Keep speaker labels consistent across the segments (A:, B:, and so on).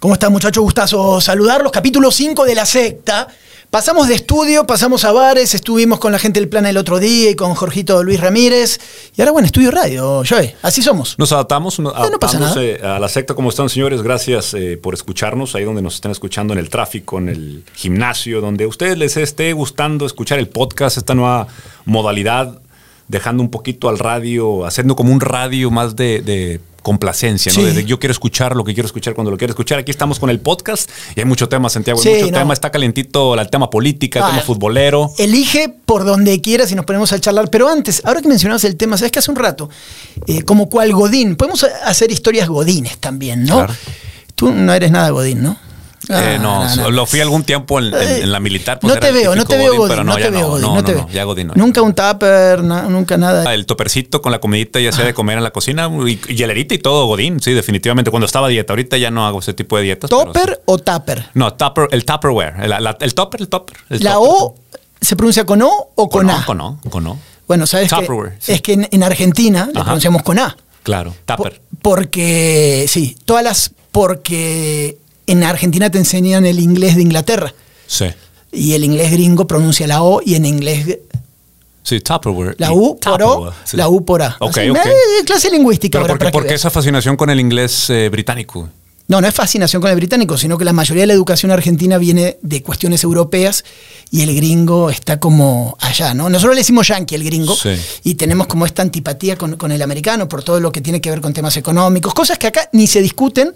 A: ¿Cómo están muchachos? Gustazo saludarlos. Capítulo 5 de la secta. Pasamos de estudio, pasamos a bares, estuvimos con la gente del plan el otro día y con Jorgito Luis Ramírez. Y ahora, bueno, estudio radio, Joey. Así somos.
B: Nos adaptamos,
A: no pasa nada.
B: eh, a la secta. ¿Cómo están, señores? Gracias eh, por escucharnos ahí donde nos están escuchando en el tráfico, en el gimnasio, donde a ustedes les esté gustando escuchar el podcast, esta nueva modalidad, dejando un poquito al radio, haciendo como un radio más de, de complacencia, ¿no?
A: Sí.
B: De- de yo quiero escuchar lo que quiero escuchar cuando lo quiero escuchar. Aquí estamos con el podcast y hay mucho tema, Santiago. hay mucho
A: no.
B: tema, está calentito el tema política, el
A: Ah,
B: tema futbolero.
A: Elige por donde quieras y nos ponemos a charlar. Pero antes, ahora que mencionabas el tema, sabes que hace un rato, eh, como cual Godín, podemos hacer historias Godines también, ¿no?
B: Claro.
A: Tú no eres nada Godín, ¿no?
B: Eh,
A: Ah,
B: no,
A: no, no.
B: lo fui algún tiempo en, en- en la militar. pues
A: no te veo, no te veo Godín,
B: pero
A: no, te veo
B: no,
A: no te
B: no,
A: veo.
B: ya Godín no.
A: Nunca un tupper, nunca nada.
B: El topercito con la comidita, ya sea de comer en la cocina y, y hielerita y todo, Godín, sí, definitivamente. Cuando estaba dieta, ahorita ya no hago ese tipo de dietas.
A: ¿Topper
B: sí.
A: o tupper?
B: No, tupper, el Tupperware. El, la- el topper, el topper. el
A: ¿La
B: topper.
A: O se pronuncia con O o con,
B: con
A: A?
B: O, con O, con O.
A: Bueno, ¿sabes qué?
B: Tupperware, sí.
A: Es que en, en Argentina
B: Ajá.
A: pronunciamos con A.
B: Claro, Tupper.
A: porque, sí, todas las. Porque en Argentina te enseñan el inglés de Inglaterra.
B: Sí.
A: Y el inglés gringo pronuncia la O y en inglés
B: Sí, Tupperware.
A: la U por O,
B: sí.
A: la U por A.
B: Ok,
A: Así,
B: ok.
A: eh, clase lingüística
B: Pero
A: ahora
B: ¿por qué, esa fascinación con el inglés eh, británico?
A: No, no es fascinación con el británico, sino que la mayoría de la educación argentina viene de cuestiones europeas y el gringo está como allá, ¿no? Nosotros le decimos yankee el gringo
B: Sí.
A: y tenemos como esta antipatía con, con el americano por todo lo que tiene que ver con temas económicos, cosas que acá ni se discuten.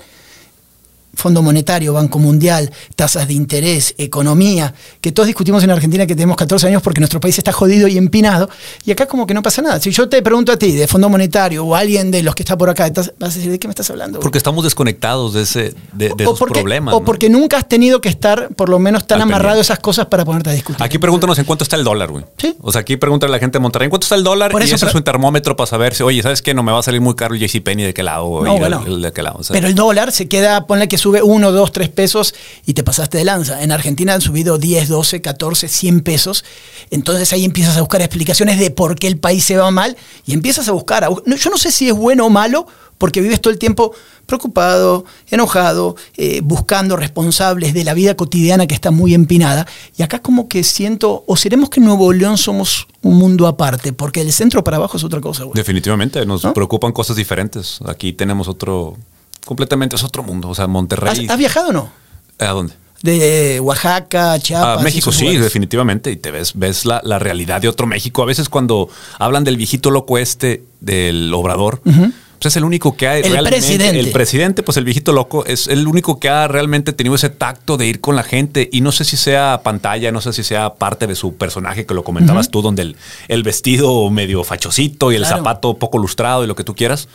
A: Fondo Monetario, Banco Mundial, tasas de interés, economía, que todos discutimos en Argentina que tenemos 14 años porque nuestro país está jodido y empinado, y acá como que no pasa nada. Si yo te pregunto a ti de Fondo Monetario o a alguien de los que está por acá, vas a decir, ¿de qué me estás hablando? güey?"
B: Porque estamos desconectados de, ese, de, de
A: o
B: esos
A: porque,
B: problemas.
A: o
B: ¿no?
A: porque nunca has tenido que estar por lo menos tan
B: Al
A: amarrado a esas cosas para ponerte a discutir.
B: Aquí pregúntanos en cuánto está el dólar, güey.
A: Sí.
B: O sea, aquí pregúntale a la gente de Monterrey en cuánto está el dólar
A: Por
B: y
A: eso,
B: ese
A: pero-
B: es un termómetro para saber si, oye, ¿sabes qué? No me va a salir muy caro el JCPenney de qué lado
A: No,
B: y
A: bueno.
B: el, el de qué lado. o sea.
A: Pero el dólar se queda, ponle que sube 1, 2, 3 pesos y te pasaste de lanza. En Argentina han subido 10, 12, 14, 100 pesos. Entonces ahí empiezas a buscar explicaciones de por qué el país se va mal y empiezas a buscar. yo no sé si es bueno o malo porque vives todo el tiempo preocupado, enojado, eh, buscando responsables de la vida cotidiana que está muy empinada. Y acá como que siento, o seremos que en Nuevo León somos un mundo aparte, porque del centro para abajo es otra cosa. güey.
B: Definitivamente, nos
A: ¿No?
B: preocupan cosas diferentes. Aquí tenemos otro, completamente es otro mundo. O sea,
A: ¿Has,
B: Monterrey.
A: has viajado o no?
B: ¿A dónde?
A: de Oaxaca, Chiapas.
B: A México sí,
A: lugares.
B: definitivamente. Y te ves, ves la, la realidad de otro México. A veces cuando hablan del viejito loco este, del obrador, pues es el único que ha
A: El
B: realmente.
A: presidente.
B: El presidente, pues el viejito loco, es el único que ha realmente tenido ese tacto de ir con la gente. Y no sé si sea pantalla, no sé si sea parte de su personaje que lo comentabas tú, donde el, el vestido medio fachosito y el
A: Claro.
B: zapato poco lustrado y lo que tú quieras.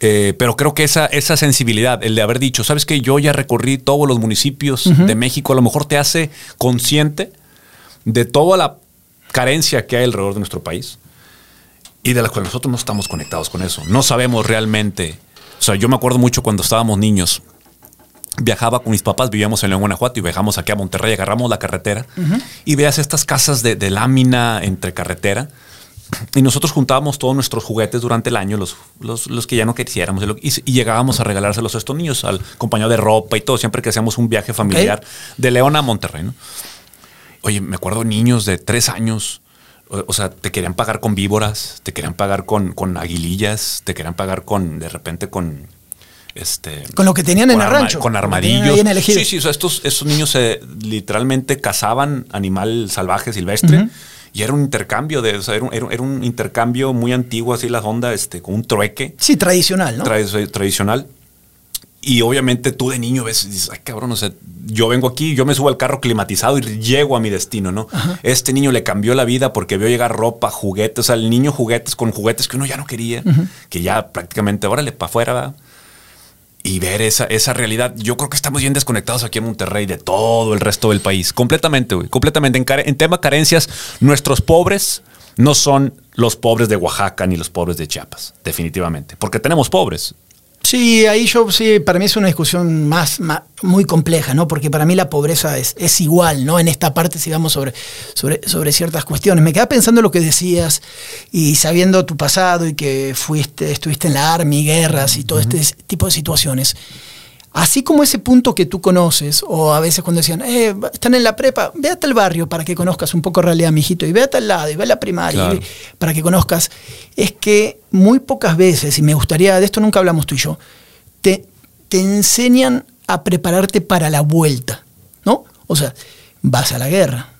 B: Eh, pero creo que esa, esa sensibilidad, el de haber dicho, sabes que yo ya recorrí todos los municipios de México, a lo mejor te hace consciente de toda la carencia que hay alrededor de nuestro país y de la cual nosotros no estamos conectados con eso. No sabemos realmente. O sea, yo me acuerdo mucho cuando estábamos niños. Viajaba con mis papás, vivíamos en León, Guanajuato y viajamos aquí a Monterrey, agarramos la carretera y veas estas casas de, de lámina entre carretera. Y nosotros juntábamos todos nuestros juguetes durante el año, los, los, los que ya no quisiéramos, y, lo- y- y llegábamos a regalárselos a estos niños, al compañero de ropa y todo, siempre que hacíamos un viaje familiar de León a Monterrey. ¿no? Oye, me acuerdo niños de tres años, o, o sea, te querían pagar con víboras, te querían pagar con, con aguilillas, te querían pagar con, de repente, con... Este,
A: Con lo que tenían en el
B: arma-
A: rancho,
B: Con armadillos. Sí, sí, o sea, estos, estos niños se literalmente cazaban animal salvaje, silvestre. Y era un intercambio de, o sea, era un, era un- intercambio muy antiguo, así la onda, este, con un trueque
A: Sí, tradicional, ¿no?
B: tra- tradicional. Y obviamente tú de niño ves y dices, ay cabrón, o sea, yo vengo aquí, yo me subo al carro climatizado y llego a mi destino, ¿no? Este niño le cambió la vida porque vio llegar ropa, juguetes, o sea, el niño juguetes con juguetes que uno ya no quería, que ya prácticamente, órale, para afuera, ¿verdad? Y ver esa, esa realidad. Yo creo que estamos bien desconectados aquí en Monterrey de todo el resto del país. Completamente, güey. Completamente. En, en tema carencias, nuestros pobres no son los pobres de Oaxaca ni los pobres de Chiapas. Definitivamente. Porque tenemos pobres.
A: Sí, ahí yo sí, para mí es una discusión más, ma- muy compleja, ¿no? Porque para mí la pobreza es, es igual, ¿no? En esta parte si vamos sobre, sobre, sobre ciertas cuestiones. Me quedaba pensando lo que decías y sabiendo tu pasado y que fuiste, estuviste en la army, guerras y todo este tipo de situaciones. Así como ese punto que tú conoces, o a veces cuando decían, eh, están en la prepa, ve hasta el barrio para que conozcas un poco realidad, mijito, y ve hasta el lado, y ve a la primaria, y para que conozcas, es que muy pocas veces, y me gustaría, de esto nunca hablamos tú y yo, te, te enseñan a prepararte para la vuelta, ¿no? O sea, vas a la guerra,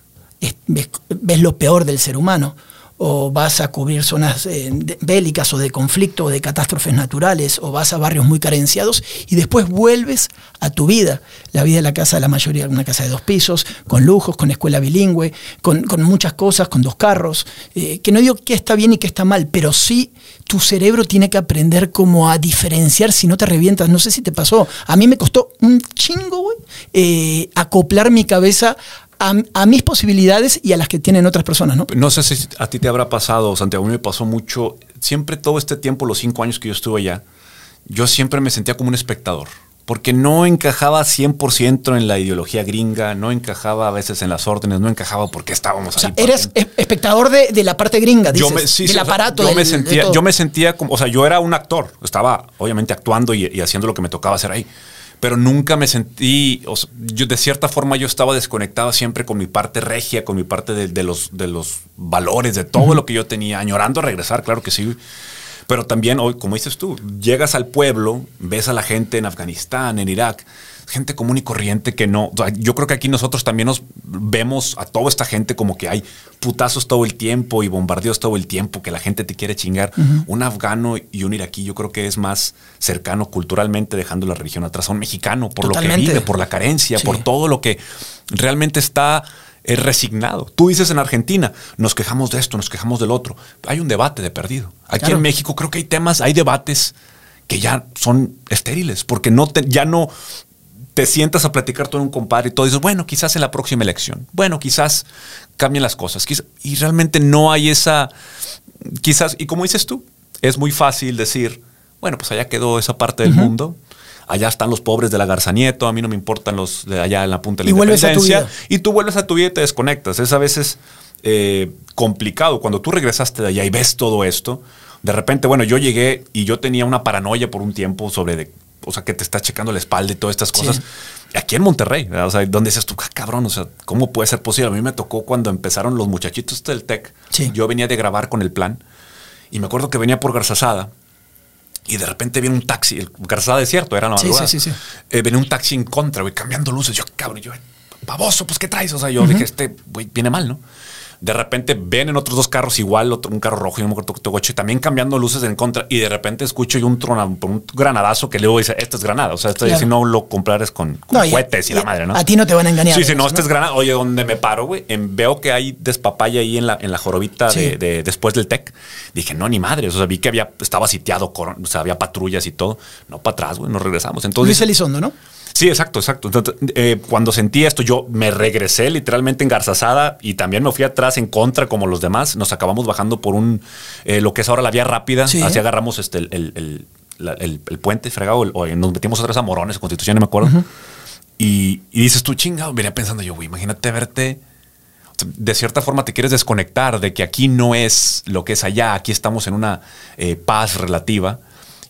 A: ves lo peor del ser humano, o vas a cubrir zonas eh, bélicas o de conflicto o de catástrofes naturales, o vas a barrios muy carenciados y después vuelves a tu vida. La vida de la casa, la mayoría, una casa de dos pisos, con lujos, con escuela bilingüe, con, muchas cosas, con dos carros. Eh, que no digo que está bien y que está mal, pero sí tu cerebro tiene que aprender como a diferenciar si no te revientas. No sé si te pasó. A mí me costó un chingo, güey, eh, acoplar mi cabeza a, mis posibilidades y a las que tienen otras personas, ¿no?
B: No sé si a ti te habrá pasado, Santiago, a mí me pasó mucho, siempre todo este tiempo, los cinco años que yo estuve allá, yo siempre me sentía como un espectador, porque no encajaba 100% en la ideología gringa, no encajaba a veces en las órdenes, no encajaba porque estábamos
A: o sea, Eres espectador de, la parte gringa, dices, yo
B: sí,
A: del aparato.
B: yo, me sentía, yo me sentía como, o sea, yo era un actor, estaba obviamente actuando y haciendo lo que me tocaba hacer ahí pero nunca me sentí, yo de cierta forma yo estaba desconectado siempre con mi parte regia, con mi parte de, los, de los valores, de todo lo que yo tenía, añorando regresar, claro que sí. Pero también hoy, como dices tú, llegas al pueblo, ves a la gente en Afganistán, en Irak, gente común y corriente que no. yo creo que aquí nosotros también nos vemos a toda esta gente como que hay putazos todo el tiempo y bombardeos todo el tiempo, que la gente te quiere chingar. Un afgano y un iraquí, yo creo que es más cercano culturalmente, dejando la religión atrás. A un mexicano, por lo que vive, por la carencia, por todo lo que realmente está eh, resignado. Tú dices en Argentina, nos quejamos de esto, nos quejamos del otro. Hay un debate de perdido. Aquí en México creo que hay temas, hay debates que ya son estériles, porque no ya no te sientas a platicar con un compadre y todo dices, bueno, quizás en la próxima elección, bueno, quizás cambien las cosas. y realmente no hay esa, quizás, y como dices tú, es muy fácil decir, bueno, pues allá quedó esa parte del mundo. Allá están los pobres de la Garza Nieto, a mí no me importan los de allá en la punta de la y independencia. Y tú vuelves a tu vida y te desconectas. Es a veces eh, complicado. Cuando tú regresaste de allá y ves todo esto, de repente, bueno, yo llegué y yo tenía una paranoia por un tiempo sobre de o sea, que te está checando la espalda y todas estas cosas. Aquí en Monterrey, o sea, donde dices tú, ah, cabrón, o sea, ¿cómo puede ser posible? A mí me tocó cuando empezaron los muchachitos del TEC. Yo venía de grabar con el plan y me acuerdo que venía por Garzazada y de repente viene un taxi, el Garzazada es cierto, era la madrugada. Sí, sí, sí. Eh, venía un taxi en contra, güey, cambiando luces. Yo, cabrón, yo, pavoso, pues, ¿qué traes? O sea, yo dije, este, güey, viene mal, ¿no? De repente ven en otros dos carros igual, otro, un carro rojo y un coche, también cambiando luces en contra, y de repente escucho yo un, un granadazo que luego dice, esto es granada. O sea, esto si no lo comprares con, cohetes y, la madre, ¿no?
A: A ti no te van a engañar.
B: Sí, sí, no, este es granada. Oye, donde me paro, güey, veo que hay despapaya ahí en la, en la jorobita de, después del TEC. Dije, no, ni madre. O sea, vi que había, estaba sitiado, o sea, había patrullas y todo. No, para atrás, güey, nos regresamos. Entonces,
A: Luis Elizondo, ¿no?
B: Sí, exacto, exacto. Eh, cuando sentí esto, yo me regresé literalmente engarzazada y también me fui atrás en contra como los demás. Nos acabamos bajando por un, eh, lo que es ahora la vía rápida. Así agarramos este, el, puente fregado, o nos metimos atrás a Morones, Constitución, no me acuerdo. y, dices tú, chingado, venía pensando yo, güey, imagínate verte de cierta forma te quieres desconectar de que aquí no es lo que es allá, aquí estamos en una eh, paz relativa.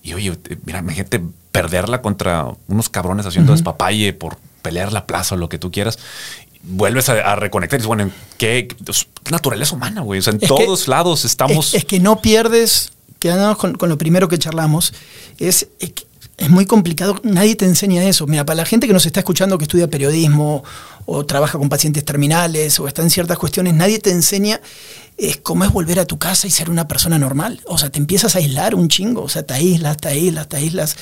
B: Y oye, mira, imagínate perderla contra unos cabrones haciendo despapalle por pelear la plaza o lo que tú quieras, vuelves a, reconectar y dices, bueno, ¿qué, naturaleza humana, güey? O sea, en todos lados estamos...
A: Es, que no pierdes, quedándonos con, con, lo primero que charlamos, es, es, muy complicado, nadie te enseña eso. Mira, para la gente que nos está escuchando que estudia periodismo o trabaja con pacientes terminales o está en ciertas cuestiones, nadie te enseña es cómo es volver a tu casa y ser una persona normal. O sea, te empiezas a aislar un chingo, o sea, te aíslas, te aíslas, te aíslas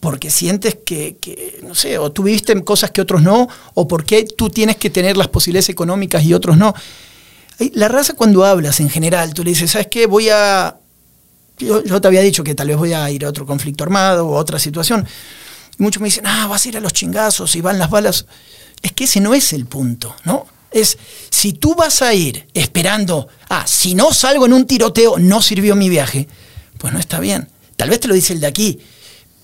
A: porque sientes que, no sé, o tú viviste cosas que otros no, o porque tú tienes que tener las posibilidades económicas y otros no. La raza cuando hablas en general, tú le dices, ¿sabes qué? Voy a... Yo, te había dicho que tal vez voy a ir a otro conflicto armado o a otra situación. Y muchos me dicen, ah, vas a ir a los chingazos y van las balas. Es que ese no es el punto, ¿no? Es, si tú vas a ir esperando, ah, si no salgo en un tiroteo, no sirvió mi viaje, pues no está bien. Tal vez te lo dice el de aquí,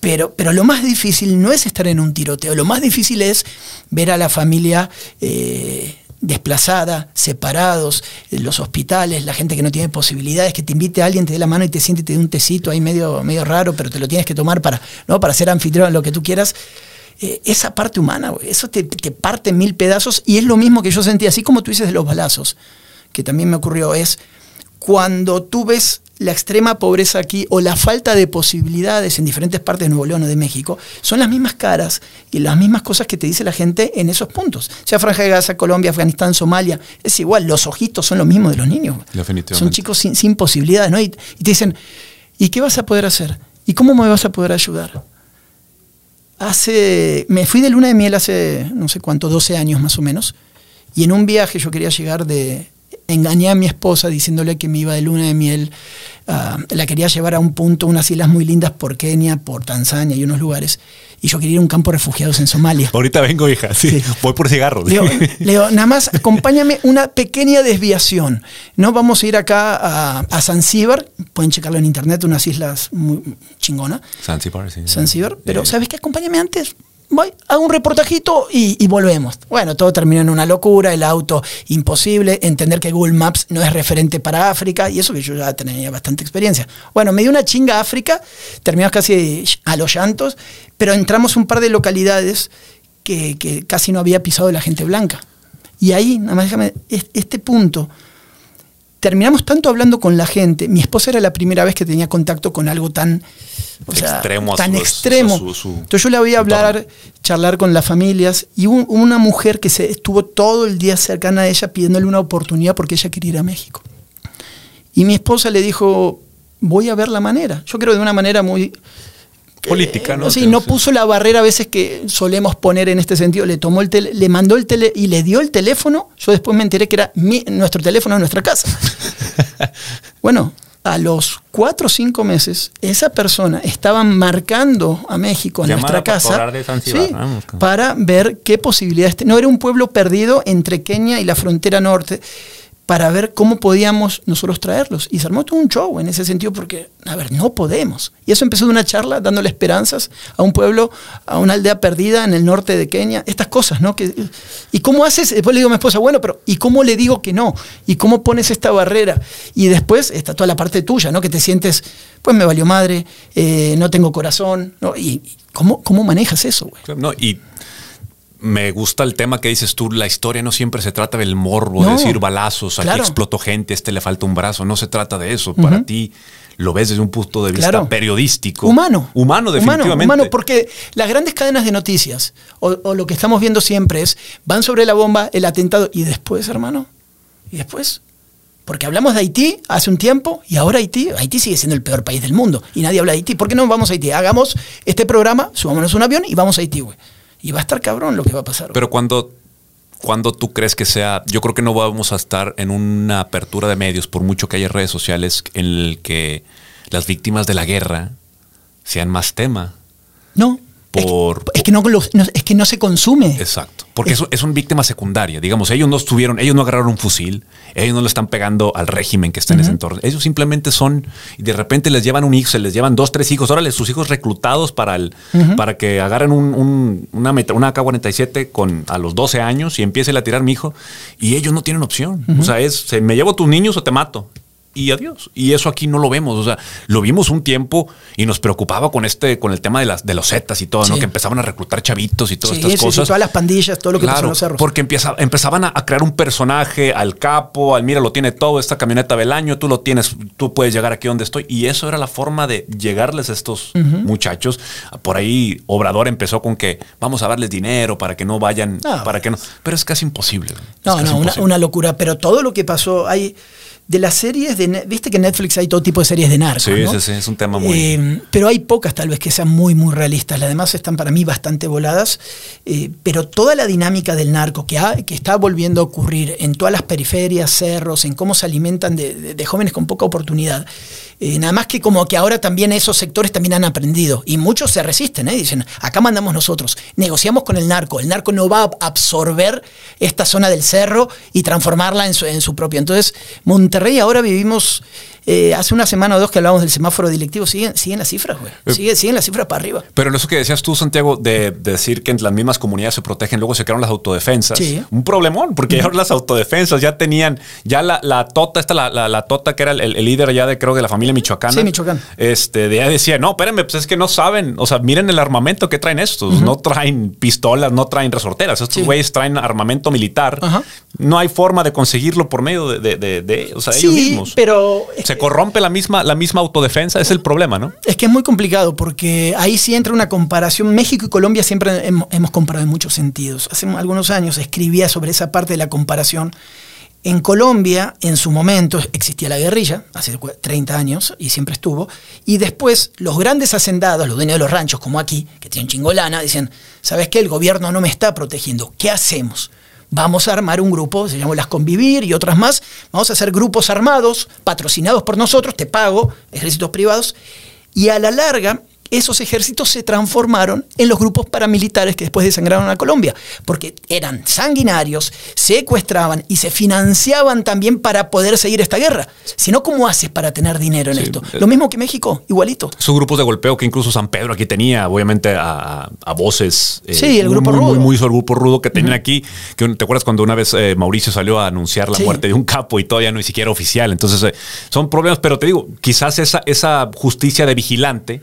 A: pero, pero lo más difícil no es estar en un tiroteo, lo más difícil es ver a la familia eh, desplazada, separados, en los hospitales, la gente que no tiene posibilidades, que te invite a alguien, te dé la mano y te siente y te dé un tecito ahí medio, medio raro, pero te lo tienes que tomar para, ¿no? para ser anfitrión, lo que tú quieras. eh, esa parte humana, eso te, te parte mil pedazos y es lo mismo que yo sentí, así como tú dices de los balazos, que también me ocurrió, es cuando tú ves la extrema pobreza aquí o la falta de posibilidades en diferentes partes de Nuevo León o de México, son las mismas caras y las mismas cosas que te dice la gente en esos puntos. Sea Franja de Gaza, Colombia, Afganistán, Somalia, es igual, los ojitos son lo mismo de los niños.
B: Definitivamente.
A: Son chicos sin, sin posibilidades, ¿no? Y, y te dicen, ¿y qué vas a poder hacer? ¿Y cómo me vas a poder ayudar? Hace, me fui de luna de miel hace, no sé cuánto, 12 años más o menos, y en un viaje yo quería llegar de, engañé a mi esposa diciéndole que me iba de luna de miel. ah, la quería llevar a un punto, unas islas muy lindas por Kenia, por Tanzania y unos lugares. Y yo quería ir a un campo de refugiados en Somalia.
B: Ahorita vengo, hija. Sí,
A: Sí.
B: voy por cigarros.
A: Le digo, le digo, nada más acompáñame una pequeña desviación. No vamos a ir acá a, a Zanzíbar, pueden checarlo en internet, unas islas muy chingona,
B: Zanzibar, sí.
A: Zanzíbar, pero
B: Eh,
A: ¿sabes qué? Acompáñame antes. Voy, hago un reportajito y, volvemos. Bueno, todo terminó en una locura, el auto imposible, entender que Google Maps no es referente para África, y eso que yo ya tenía bastante experiencia. Bueno, me dio una chinga África, terminamos casi a los llantos, pero entramos un par de localidades que, que casi no había pisado la gente blanca. Y ahí, nada más déjame, es- este punto, terminamos tanto hablando con la gente. Mi esposa era la primera vez que tenía contacto con algo tan o sea,
B: Extremo
A: tan
B: su-
A: extremo.
B: a su- su
A: Entonces yo la voy a hablar, charlar con las familias y hubo una mujer que se estuvo todo el día cercana a ella pidiéndole una oportunidad porque ella quería ir a México. Y mi esposa le dijo, voy a ver la manera. Yo creo de una manera muy
B: Política, ¿no?
A: Sí, no puso la barrera a veces que solemos poner en este sentido. Le tomó el tele- le mandó el tele y le dio el teléfono. Yo después me enteré que era mi- nuestro teléfono en nuestra casa. bueno, a los cuatro o cinco meses, esa persona estaba marcando a México en
B: Llamada
A: nuestra casa sí, para ver qué posibilidades. No era un pueblo perdido entre Kenia y la frontera norte para ver cómo podíamos nosotros traerlos. Y se armó todo un show en ese sentido porque, a ver, no podemos. Y eso empezó de una charla dándole esperanzas a un pueblo, a una aldea perdida en el norte de Kenia, estas cosas, ¿no? Que, ¿Y cómo haces? Después le digo a mi esposa, bueno, pero ¿y cómo le digo que no? ¿Y cómo pones esta barrera? Y después está toda la parte tuya, ¿no? Que te sientes, pues me valió madre, eh, no tengo corazón, ¿no? ¿Y cómo, cómo manejas eso, güey?
B: No, y me gusta el tema que dices tú, la historia no siempre se trata del morbo,
A: No,
B: de decir balazos, aquí
A: claro.
B: explotó gente, este le falta un brazo, no se trata de eso. Para ti lo ves desde un punto de vista
A: Claro.
B: periodístico.
A: Humano.
B: Humano, definitivamente.
A: Humano, porque las grandes cadenas de noticias, o, o lo que estamos viendo siempre es, van sobre la bomba, el atentado, y después, hermano, y después. Porque hablamos de Haití hace un tiempo y ahora Haití, Haití sigue siendo el peor país del mundo y nadie habla de Haití. ¿Por qué no vamos a Haití? Hagamos este programa, subámonos un avión y vamos a Haití, güey. Y va a estar cabrón lo que va a pasar.
B: Pero cuando, cuando tú crees que sea, yo creo que no vamos a estar en una apertura de medios, por mucho que haya redes sociales, en el que las víctimas de la guerra sean más tema.
A: no. Es que-
B: Por-
A: es, que, no, lo- no- es que no se consume.
B: Exacto. Porque eso es una víctima secundaria. Digamos, ellos no estuvieron, ellos no agarraron un fusil, ellos no le están pegando al régimen que está en ese entorno. Ellos simplemente son, y de repente les llevan un hijo, se les llevan dos, tres hijos, órale, sus hijos reclutados para el, para que agarren un, un- una, una K-47 con a los 12 años y empiece a tirar mi hijo, y ellos no tienen opción. O sea, es, se- me llevo tus niños o te mato. Y adiós. Y eso aquí no lo vemos. O sea, lo vimos un tiempo y nos preocupaba con este, con el tema de las, de los Zetas y todo, ¿no? Que empezaban a reclutar chavitos y todas
A: Sí,
B: estas
A: sí,
B: cosas.
A: todas las pandillas, todo lo que pasó en
B: Claro,
A: los cerros.
B: porque empieza, empezaban a, crear un personaje, al capo, al mira, lo tiene todo, esta camioneta del año, tú lo tienes, tú puedes llegar aquí donde estoy. Y eso era la forma de llegarles a estos muchachos. Por ahí Obrador empezó con que vamos a darles dinero para que no vayan,
A: No.
B: para que no. Pero es casi imposible. Es
A: No,
B: casi
A: no, una, una locura. Pero todo lo que pasó, hay de las series de, viste que en Netflix hay todo tipo de series de narcos.
B: Sí,
A: ¿no?
B: sí, sí, es un tema muy-
A: Eh, pero hay pocas tal vez que sean muy, muy realistas. Las demás están para mí bastante voladas. Eh, pero toda la dinámica del narco que, ha- que está volviendo a ocurrir en todas las periferias, cerros, en cómo se alimentan de, de- de jóvenes con poca oportunidad. Eh, nada más que como que ahora también esos sectores también han aprendido. Y muchos se resisten, ¿eh? Dicen, acá mandamos nosotros. Negociamos con el narco. El narco no va a absorber esta zona del cerro y transformarla en su, en su propia. Entonces, Monterrey ahora vivimos Eh, hace una semana o dos que hablábamos del semáforo directivo, siguen, siguen las cifras, güey.
B: Eh,
A: Sigue- siguen las cifras para arriba.
B: Pero en eso que decías tú, Santiago, de, de decir que en las mismas comunidades se protegen, luego se crearon las autodefensas.
A: Sí.
B: Un problemón, porque ahora las autodefensas ya tenían, ya la, la tota, esta, la, la- la tota que era el, líder ya de, creo, de la familia michoacana.
A: Sí, Michoacán.
B: Este, de ya decía, no, espérenme, pues es que no saben, o sea, miren el armamento que traen estos. No traen pistolas, no traen resorteras. Estos
A: Sí.
B: güeyes traen armamento militar.
A: Ajá.
B: No hay forma de conseguirlo por medio de, de- de- de- o sea,
A: Sí,
B: ellos mismos.
A: pero
B: Se corrompe la misma, la misma autodefensa, es el problema, ¿no?
A: Es que es muy complicado porque ahí sí entra una comparación. México y Colombia siempre hemos, hemos comparado en muchos sentidos. Hace algunos años escribía sobre esa parte de la comparación. En Colombia, en su momento, existía la guerrilla, hace cu- 30 años, y siempre estuvo. Y después, los grandes hacendados, los dueños de los ranchos, como aquí, que tienen chingolana, dicen: ¿Sabes qué? El gobierno no me está protegiendo. ¿Qué hacemos? Vamos a armar un grupo, se llama Las Convivir y otras más. Vamos a hacer grupos armados, patrocinados por nosotros, te pago, ejércitos privados. Y a la larga, esos ejércitos se transformaron en los grupos paramilitares que después desangraron a Colombia, porque eran sanguinarios, secuestraban y se financiaban también para poder seguir esta guerra. Si no, ¿cómo haces para tener dinero en
B: Sí,
A: esto?
B: eh.
A: Lo mismo que México, igualito.
B: Esos grupos de golpeo que incluso San Pedro aquí tenía, obviamente a, a voces. eh,
A: Sí, el grupo
B: muy,
A: rudo.
B: Muy, muy, el grupo rudo que tenían aquí. Que, ¿Te acuerdas cuando una vez eh, Mauricio salió a anunciar la
A: Sí.
B: muerte de un capo y todavía no ni siquiera oficial? Entonces, eh, son problemas, pero te digo, quizás esa, esa justicia de vigilante.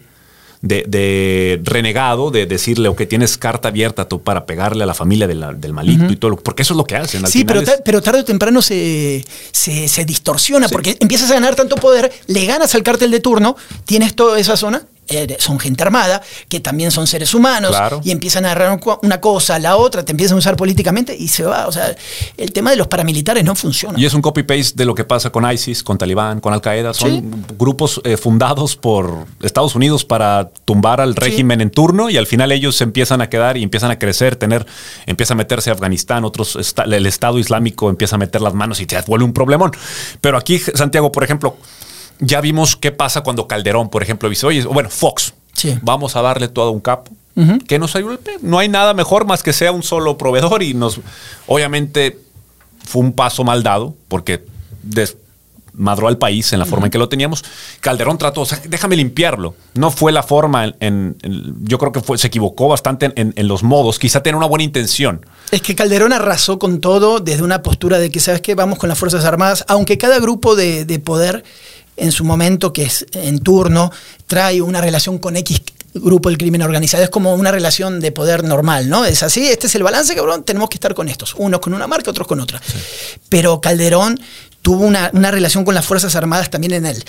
B: De, de renegado, de decirle, o que tienes carta abierta tú para pegarle a la familia de la- del malito y todo, lo- porque eso es lo que hacen. al
A: Sí, pero,
B: es-
A: pero tarde o temprano se, se, se distorsiona porque empiezas a ganar tanto poder, le ganas al cártel de turno, tienes toda esa zona, son gente armada, que también son seres humanos,
B: Claro.
A: y empiezan a agarrar una cosa, la otra, te empiezan a usar políticamente y se va. O sea, el tema de los paramilitares no funciona.
B: Y es un copy-paste de lo que pasa con ISIS, con Talibán, con Al-Qaeda. Son
A: Sí.
B: grupos eh, fundados por Estados Unidos para tumbar al régimen en turno y al final ellos se empiezan a quedar y empiezan a crecer, tener, empieza a meterse a Afganistán, otros, el Estado Islámico empieza a meter las manos y te vuelve un problemón. Pero aquí, Santiago, por ejemplo, ya vimos qué pasa cuando Calderón, por ejemplo, dice, oye, bueno, Fox,
A: Sí.
B: vamos a darle todo a un capo. Que nos ayude. No hay nada mejor más que sea un solo proveedor y nos, obviamente, fue un paso mal dado porque desmadró al país en la forma en que lo teníamos. Calderón trató, o sea, déjame limpiarlo. No fue la forma, en, en- en- yo creo que fue, se equivocó bastante en, en- en los modos. Quizá tenía una buena intención.
A: Es que Calderón arrasó con todo desde una postura de que, ¿sabes qué? Vamos con las Fuerzas Armadas, aunque cada grupo de, de poder en su momento, que es en turno, trae una relación con X grupo del crimen organizado. Es como una relación de poder normal, ¿no? Es así, este es el balance, cabrón, tenemos que estar con estos. Unos con una marca, otros con otra. Pero Calderón tuvo una, una relación con las Fuerzas Armadas también en él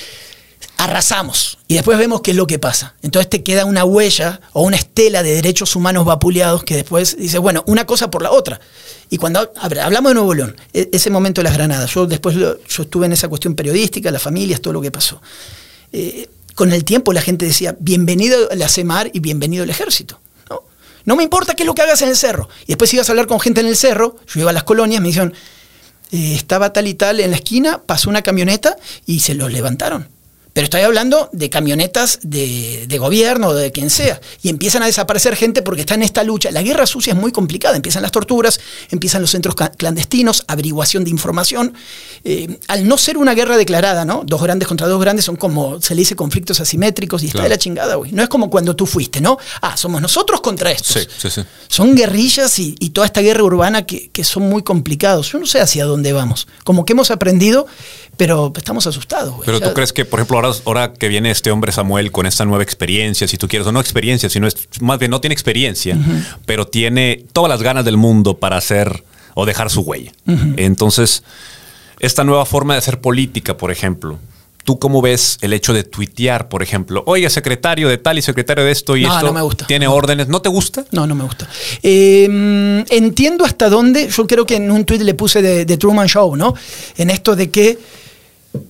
A: arrasamos y después vemos qué es lo que pasa. Entonces te queda una huella o una estela de derechos humanos vapuleados que después dice, bueno, una cosa por la otra. Y cuando a hablamos de Nuevo León, e- ese momento de las granadas, yo después lo- yo estuve en esa cuestión periodística, las familias, todo lo que pasó. Eh, con el tiempo la gente decía, bienvenido la CEMAR y bienvenido el ejército. ¿no? no me importa qué es lo que hagas en el cerro. Y después ibas a hablar con gente en el cerro, yo iba a las colonias, me dijeron, eh, estaba tal y tal en la esquina, pasó una camioneta y se los levantaron. Pero estoy hablando de camionetas de, de gobierno o de quien sea. Y empiezan a desaparecer gente porque está en esta lucha. La guerra sucia es muy complicada. Empiezan las torturas, empiezan los centros clandestinos, averiguación de información. Eh, al no ser una guerra declarada, ¿no? Dos grandes contra dos grandes son como, se le dice, conflictos asimétricos y está de la chingada, güey. No es como cuando tú fuiste, ¿no? Ah, somos nosotros contra estos.
B: Sí, sí, sí.
A: Son guerrillas y, y toda esta guerra urbana que, que son muy complicados. Yo no sé hacia dónde vamos. Como que hemos aprendido, pero estamos asustados.
B: Pero tú crees que, por ejemplo, ahora, ahora que viene este hombre Samuel con esta nueva experiencia, si tú quieres, o no experiencia, sino es, más bien no tiene experiencia, pero tiene todas las ganas del mundo para hacer o dejar su huella. Entonces, esta nueva forma de hacer política, por ejemplo. ¿Tú cómo ves el hecho de tuitear, por ejemplo? Oiga, secretario de tal y secretario de esto y
A: No,
B: esto.
A: no me gusta.
B: ¿Tiene órdenes? ¿No te gusta?
A: No, no me gusta. Eh, entiendo hasta dónde, yo creo que en un tuit le puse de, de Truman Show, ¿no? En esto de que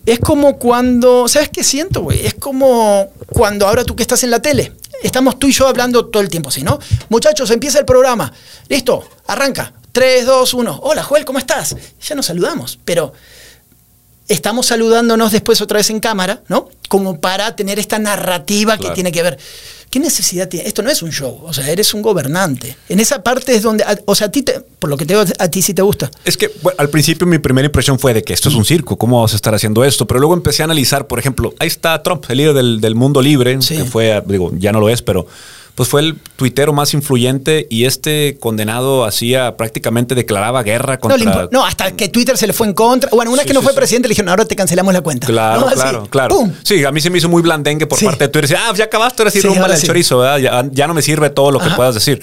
A: es como cuando, ¿sabes qué siento, güey? Es como cuando ahora tú que estás en la tele, estamos tú y yo hablando todo el tiempo así, ¿no? Muchachos, empieza el programa. Listo, arranca. 3, 2, 1. Hola, Joel, ¿cómo estás? Ya nos saludamos, pero estamos saludándonos después otra vez en cámara, ¿no? Como para tener esta narrativa
B: Claro.
A: que tiene que ver. ¿Qué necesidad tiene? Esto no es un show, o sea, eres un gobernante. En esa parte es donde, o sea, a ti, te, por lo que te digo, a ti sí te gusta.
B: Es que bueno, al principio mi primera impresión fue de que esto es un circo, ¿cómo vas a estar haciendo esto? Pero luego empecé a analizar, por ejemplo, ahí está Trump, el líder del, del mundo libre,
A: Sí.
B: que fue, digo, ya no lo es, pero pues fue el tuitero más influyente y este condenado hacía prácticamente declaraba guerra
A: No,
B: contra...
A: impo- no, hasta que Twitter se le fue en contra. Bueno, una vez
B: Sí,
A: que no
B: sí,
A: fue
B: sí.
A: presidente, le dijeron, ahora te cancelamos la cuenta.
B: Claro,
A: No,
B: claro, claro.
A: ¡pum!
B: Sí, a mí se me hizo muy blandengue por parte de Twitter. Ah, ya acabaste, ahora sí, al
A: sí.
B: chorizo, ¿verdad? Ya, ya no me sirve todo lo que puedas decir.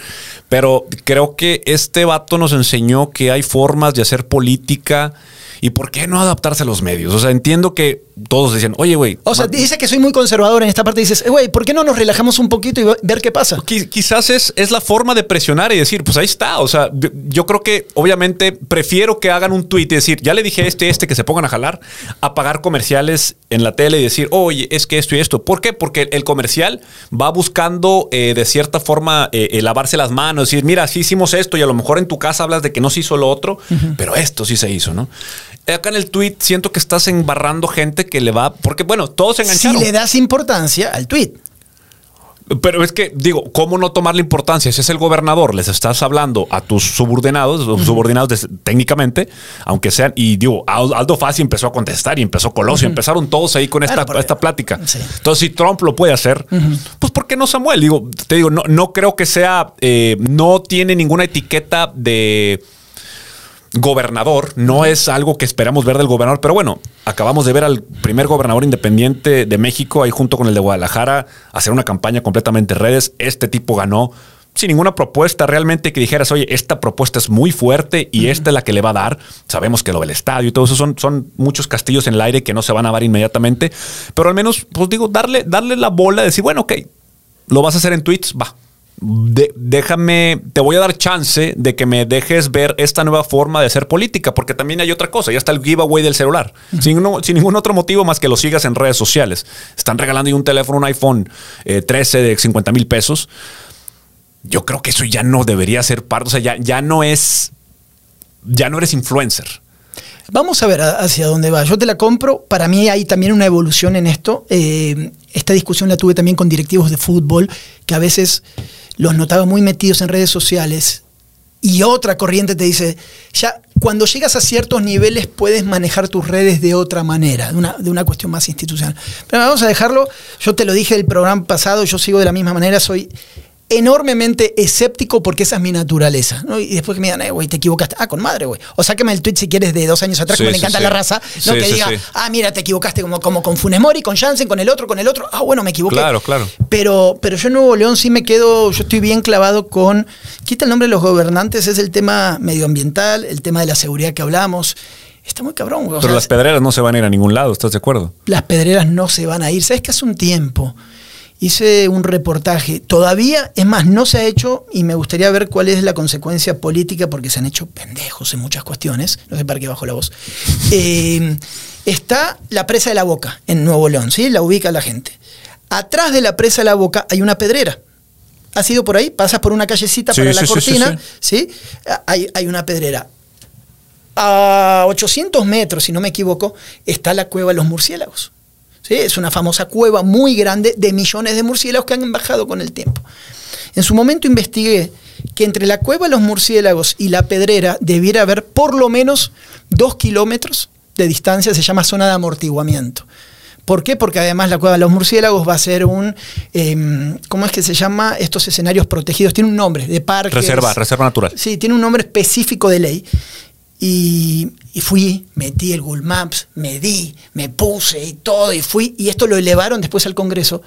B: Pero creo que este vato nos enseñó que hay formas de hacer política y por qué no adaptarse a los medios. O sea, entiendo que todos decían, oye, güey.
A: O sea, dice que soy muy conservador en esta parte. Dices, "Eh, güey, ¿por qué no nos relajamos un poquito y ve- ver qué pasa?
B: Qui- Quizás es, es la forma de presionar y decir, pues ahí está. O sea, yo, creo que obviamente prefiero que hagan un tweet y decir, ya le dije a este, este que se pongan a jalar, a pagar comerciales en la tele y decir, oye, es que esto y esto. ¿Por qué? Porque el comercial va buscando eh, de cierta forma eh, eh, lavarse las manos, decir, mira, sí hicimos esto y a lo mejor en tu casa hablas de que no se hizo lo otro, pero esto sí se hizo, ¿no? Acá en el tweet siento que estás embarrando gente que le va, porque bueno, todos se
A: Si
B: engancharon.
A: le das importancia al tweet.
B: Pero es que, digo, ¿cómo no tomarle importancia? Si es el gobernador, les estás hablando a tus subordinados, subordinados técnicamente, aunque sean, y digo, Al- Aldo Fassi empezó a contestar y empezó Colosio, empezaron todos ahí con esta, esta plática.
A: sí.
B: Entonces, si Trump lo puede hacer, pues ¿por qué no Samuel? Digo, te digo, no, no creo que sea, eh, no tiene ninguna etiqueta de gobernador, no es algo que esperamos ver del gobernador, pero bueno, acabamos de ver al primer gobernador independiente de México ahí junto con el de Guadalajara hacer una campaña completamente redes. Este tipo ganó sin ninguna propuesta realmente que dijeras, oye, esta propuesta es muy fuerte y esta es la que le va a dar. Sabemos que lo del estadio y todo eso son, son muchos castillos en el aire que no se van a dar inmediatamente, pero al menos, pues digo, darle, darle la bola, decir, bueno, ok, lo vas a hacer en tweets, va. De- déjame, te voy a dar chance de que me dejes ver esta nueva forma de hacer política, porque también hay otra cosa, ya está el giveaway del celular, sin, no- sin ningún otro motivo más que lo sigas en redes sociales. Están regalando un teléfono, un iPhone eh, 13 de 50 mil pesos. Yo creo que eso ya no debería ser parte, o sea, ya, ya no es, ya no eres influencer.
A: Vamos a ver hacia dónde va. Yo te la compro. Para mí hay también una evolución en esto. Eh, esta discusión la tuve también con directivos de fútbol, que a veces los notaba muy metidos en redes sociales. Y otra corriente te dice, ya cuando llegas a ciertos niveles puedes manejar tus redes de otra manera, de una, de una cuestión más institucional. Pero vamos a dejarlo, yo te lo dije el programa pasado, yo sigo de la misma manera, soy enormemente escéptico porque esa es mi naturaleza. ¿no? Y después que me digan, eh, güey, te equivocaste. Ah, con madre, güey. O sáqueme el tweet si quieres de dos años atrás,
B: Sí,
A: le
B: sí,
A: encanta
B: sí.
A: la raza. No que diga, ah, mira, te equivocaste como, como con Funes Mori, con Jansen, con el otro, con el otro. Ah, bueno, me equivoqué.
B: Claro, claro.
A: Pero, pero yo en Nuevo León sí me quedo, yo estoy bien clavado con, quita el nombre de los gobernantes, es el tema medioambiental, el tema de la seguridad que hablamos. Está muy cabrón, güey. O
B: Pero
A: sea,
B: las pedreras no se van a ir a ningún lado, ¿estás de acuerdo?
A: las pedreras no se van a ir. ¿Sabes que hace un tiempo hice un reportaje? Todavía, es más, no se ha hecho y me gustaría ver cuál es la consecuencia política porque se han hecho pendejos en muchas cuestiones. No sé para qué bajo la voz. Eh, está la presa de la Boca en Nuevo León, ¿sí? La ubica la gente. Atrás de la presa de la Boca hay una pedrera. ¿Has ido por ahí? Pasas por una callecita
B: Sí,
A: para la
B: sí,
A: cortina, ¿sí? Hay, hay una pedrera. A 800 metros, si no me equivoco, está la cueva de los murciélagos. ¿Sí? Es una famosa cueva muy grande de millones de murciélagos que han bajado con el tiempo. En su momento investigué que entre la cueva de los murciélagos y la pedrera debiera haber por lo menos dos kilómetros de distancia, se llama zona de amortiguamiento. ¿Por qué? Porque además la cueva de los murciélagos va a ser un, em, ¿cómo es que se llama? Estos escenarios protegidos, tiene un nombre, de parques.
B: Reserva, reserva natural.
A: Sí, tiene un nombre específico de ley. Y, y fui, metí el Google Maps, medí, me puse y todo, y fui, y esto lo elevaron después al Congreso,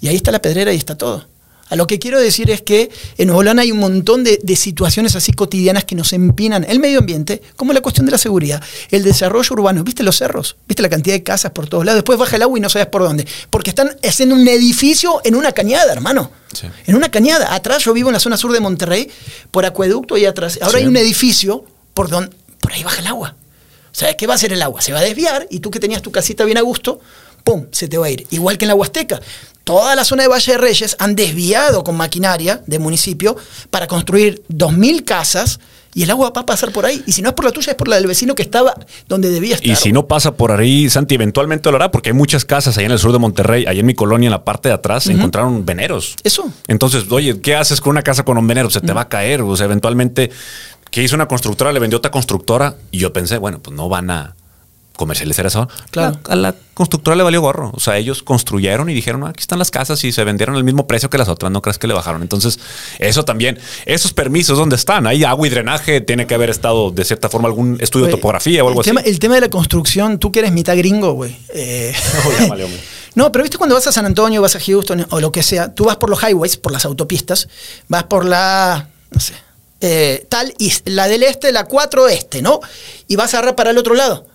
A: y ahí está la pedrera y está todo. A lo que quiero decir es que en Nuevo León hay un montón de, de situaciones así cotidianas que nos empinan el medio ambiente, como la cuestión de la seguridad, el desarrollo urbano. ¿Viste los cerros? ¿Viste la cantidad de casas por todos lados? Después baja el agua y no sabes por dónde. Porque están haciendo un edificio en una cañada, hermano.
B: Sí.
A: En una cañada. Atrás yo vivo en la zona sur de Monterrey, por acueducto ahí atrás. Ahora
B: Sí.
A: hay un edificio por donde por ahí baja el agua. ¿Sabes qué va a hacer el agua? Se va a desviar y tú que tenías tu casita bien a gusto, ¡pum! se te va a ir. Igual que en la Huasteca. Toda la zona de Valle de Reyes han desviado con maquinaria de municipio para construir 2.000 casas Y el agua va a pasar por ahí. Y si no es por la tuya, es por la del vecino que estaba donde debía estar.
B: Y si no pasa por ahí, Santi, eventualmente lo hará, porque hay muchas casas ahí en el sur de Monterrey, ahí en mi colonia, en la parte de atrás, se encontraron veneros.
A: Eso.
B: Entonces, oye, ¿qué haces con una casa con un venero? Se te va a caer. O sea, eventualmente, que hizo una constructora? Le vendió otra constructora. Y yo pensé, bueno, pues no van a comercializar eso.
A: Claro.
B: A la constructora le valió gorro. O sea, ellos construyeron y dijeron, "Ah, aquí están las casas y se vendieron al mismo precio que las otras. No crees que le bajaron. Entonces, eso también, esos permisos, ¿dónde están? Hay agua y drenaje, tiene que haber estado de cierta forma algún estudio de topografía o algo
A: el tema,
B: así.
A: el tema de la construcción, tú que eres mitad gringo, güey. eh, no, pero viste cuando vas a San Antonio, vas a Houston o lo que sea, tú vas por los highways, por las autopistas, vas por la, no sé, eh, tal, y la del este, la 4 este, ¿no? Y vas a agarrar para el otro lado.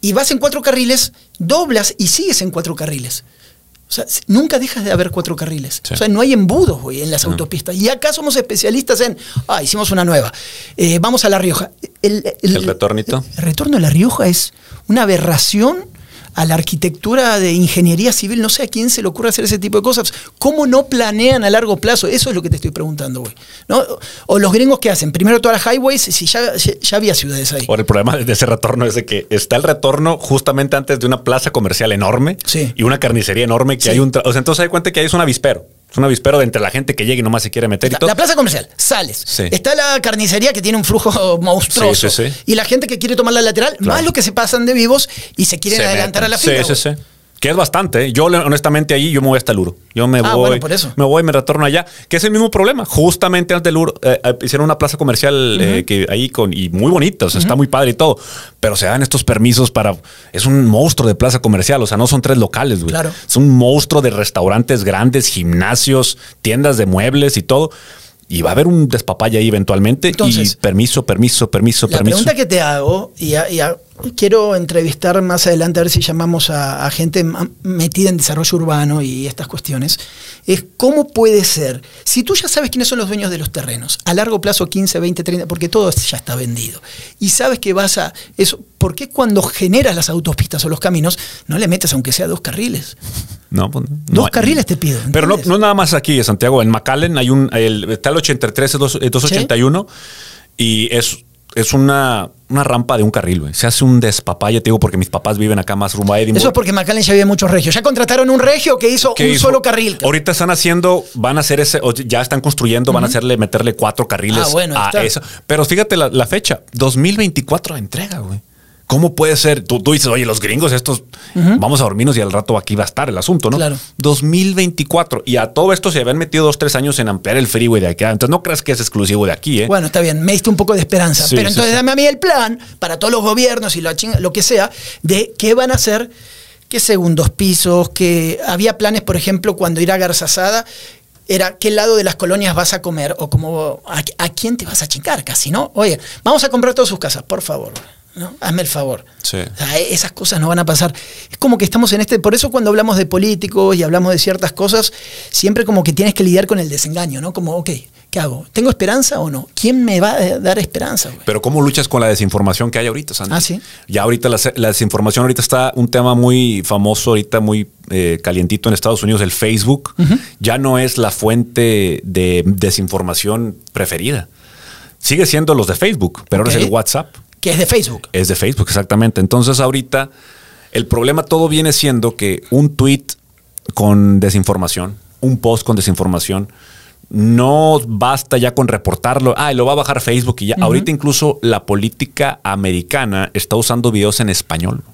A: Y vas en cuatro carriles, doblas y sigues en cuatro carriles. O sea, nunca dejas de haber cuatro carriles.
B: Sí.
A: O sea, no hay embudos, güey, en las autopistas. Y acá somos especialistas en, ah, hicimos una nueva. Eh, vamos a La Rioja.
B: ¿El retornito?
A: El retorno a La Rioja es una aberración a la arquitectura de ingeniería civil. No sé a quién se le ocurre hacer ese tipo de cosas. ¿Cómo no planean a largo plazo? Eso es lo que te estoy preguntando, güey. ¿No? O los gringos que hacen, primero todas las highways, si ya, ya- ya había ciudades ahí.
B: Ahora, el problema de ese retorno es de que está el retorno justamente antes de una plaza comercial enorme
A: Sí.
B: y una carnicería enorme que
A: Sí.
B: hay un... O sea, entonces hay cuenta que ahí es un avispero. Es un avispero de entre la gente que llega y nomás se quiere meter y
A: La,
B: todo.
A: la plaza comercial, sales.
B: Sí.
A: Está la carnicería que tiene un flujo monstruoso.
B: Sí, sí, sí.
A: Y la gente que quiere tomar la lateral,
B: Claro.
A: más lo que se pasan de vivos y se quieren
B: Se
A: adelantar
B: meten.
A: a la fila.
B: Sí, sí, sí. Que es bastante. ¿eh? Yo, honestamente, ahí yo me voy hasta el Uro. Yo me
A: Ah,
B: voy.
A: bueno, por eso.
B: Me voy y me retorno allá. Que es el mismo problema. Justamente antes del Uro eh, eh, hicieron una plaza comercial eh, que ahí con. Y muy bonita. O sea, está muy padre y todo. Pero se dan estos permisos para. Es un monstruo de plaza comercial. O sea, no son tres locales, güey.
A: Claro.
B: Es un monstruo de restaurantes grandes, gimnasios, tiendas de muebles y todo. Y va a haber un despapalle ahí eventualmente.
A: Entonces,
B: y permiso, permiso, permiso,
A: La
B: permiso.
A: pregunta que te hago, y, a- y a- quiero entrevistar más adelante a ver si llamamos a, a gente metida en desarrollo urbano y estas cuestiones, es cómo puede ser, si tú ya sabes quiénes son los dueños de los terrenos, a largo plazo 15, 20, 30, porque todo ya está vendido, y sabes que vas a eso, ¿por qué cuando generas las autopistas o los caminos no le metes aunque sea dos carriles?
B: No, pues, no
A: Dos
B: hay-
A: carriles te pido.
B: Pero no, nada más aquí, Santiago. En McAllen hay un. El, está el 83, el dos- el 281. Y es, es una, una rampa de un carril, güey. Se hace un despapalle, te digo, porque mis papás viven acá más rumbo a Edinburgh.
A: Eso es porque en McAllen ya había muchos regios. Ya contrataron un regio que hizo
B: ¿Qué
A: un
B: hizo?
A: solo carril.
B: Ahorita están haciendo, van a hacer ese, o ya están construyendo, van a hacerle, meterle cuatro carriles
A: Ah, bueno,
B: a
A: está.
B: eso. Pero fíjate la, la fecha, 2024 de entrega, güey. ¿Cómo puede ser? Tú, tú dices, oye, los gringos estos, vamos a dormirnos y al rato aquí va a estar el asunto, ¿no?
A: Claro.
B: 2024. Y a todo esto se habían metido dos, tres años en ampliar el freeway de aquí. Entonces no creas que es exclusivo de aquí, ¿eh?
A: Bueno, está bien, me diste un poco de esperanza.
B: Sí,
A: pero
B: sí,
A: entonces
B: sí.
A: dame a mí el plan para todos los gobiernos y lo que sea, de qué van a hacer, qué segundos pisos, que había planes, por ejemplo, cuando ir a Garzazada, era qué lado de las colonias vas a comer o como a, a quién te vas a chingar casi, ¿no? Oye, vamos a comprar todas sus casas, por favor. ¿No? Hazme el favor.
B: Sí.
A: O sea, e- esas cosas no van a pasar. Es como que estamos en este. Por eso, cuando hablamos de políticos y hablamos de ciertas cosas, siempre como que tienes que lidiar con el desengaño, ¿no? Como, ok, ¿qué hago? ¿Tengo esperanza o no? ¿Quién me va a dar esperanza?
B: Pero ¿cómo luchas con la desinformación que hay ahorita, Santi?
A: Ah, ¿sí?
B: Ya ahorita la, la desinformación, ahorita está un tema muy famoso, ahorita muy eh, calientito en Estados Unidos, el Facebook. Ya no es la fuente de desinformación preferida. Sigue siendo los de Facebook, pero ahora
A: Ok.
B: es el WhatsApp.
A: Que es de Facebook.
B: Es de Facebook, exactamente. Entonces ahorita el problema todo viene siendo que un tweet con desinformación, un post con desinformación, no basta ya con reportarlo. Ah, y lo va a bajar Facebook y ya. Ahorita incluso la política americana está usando videos en español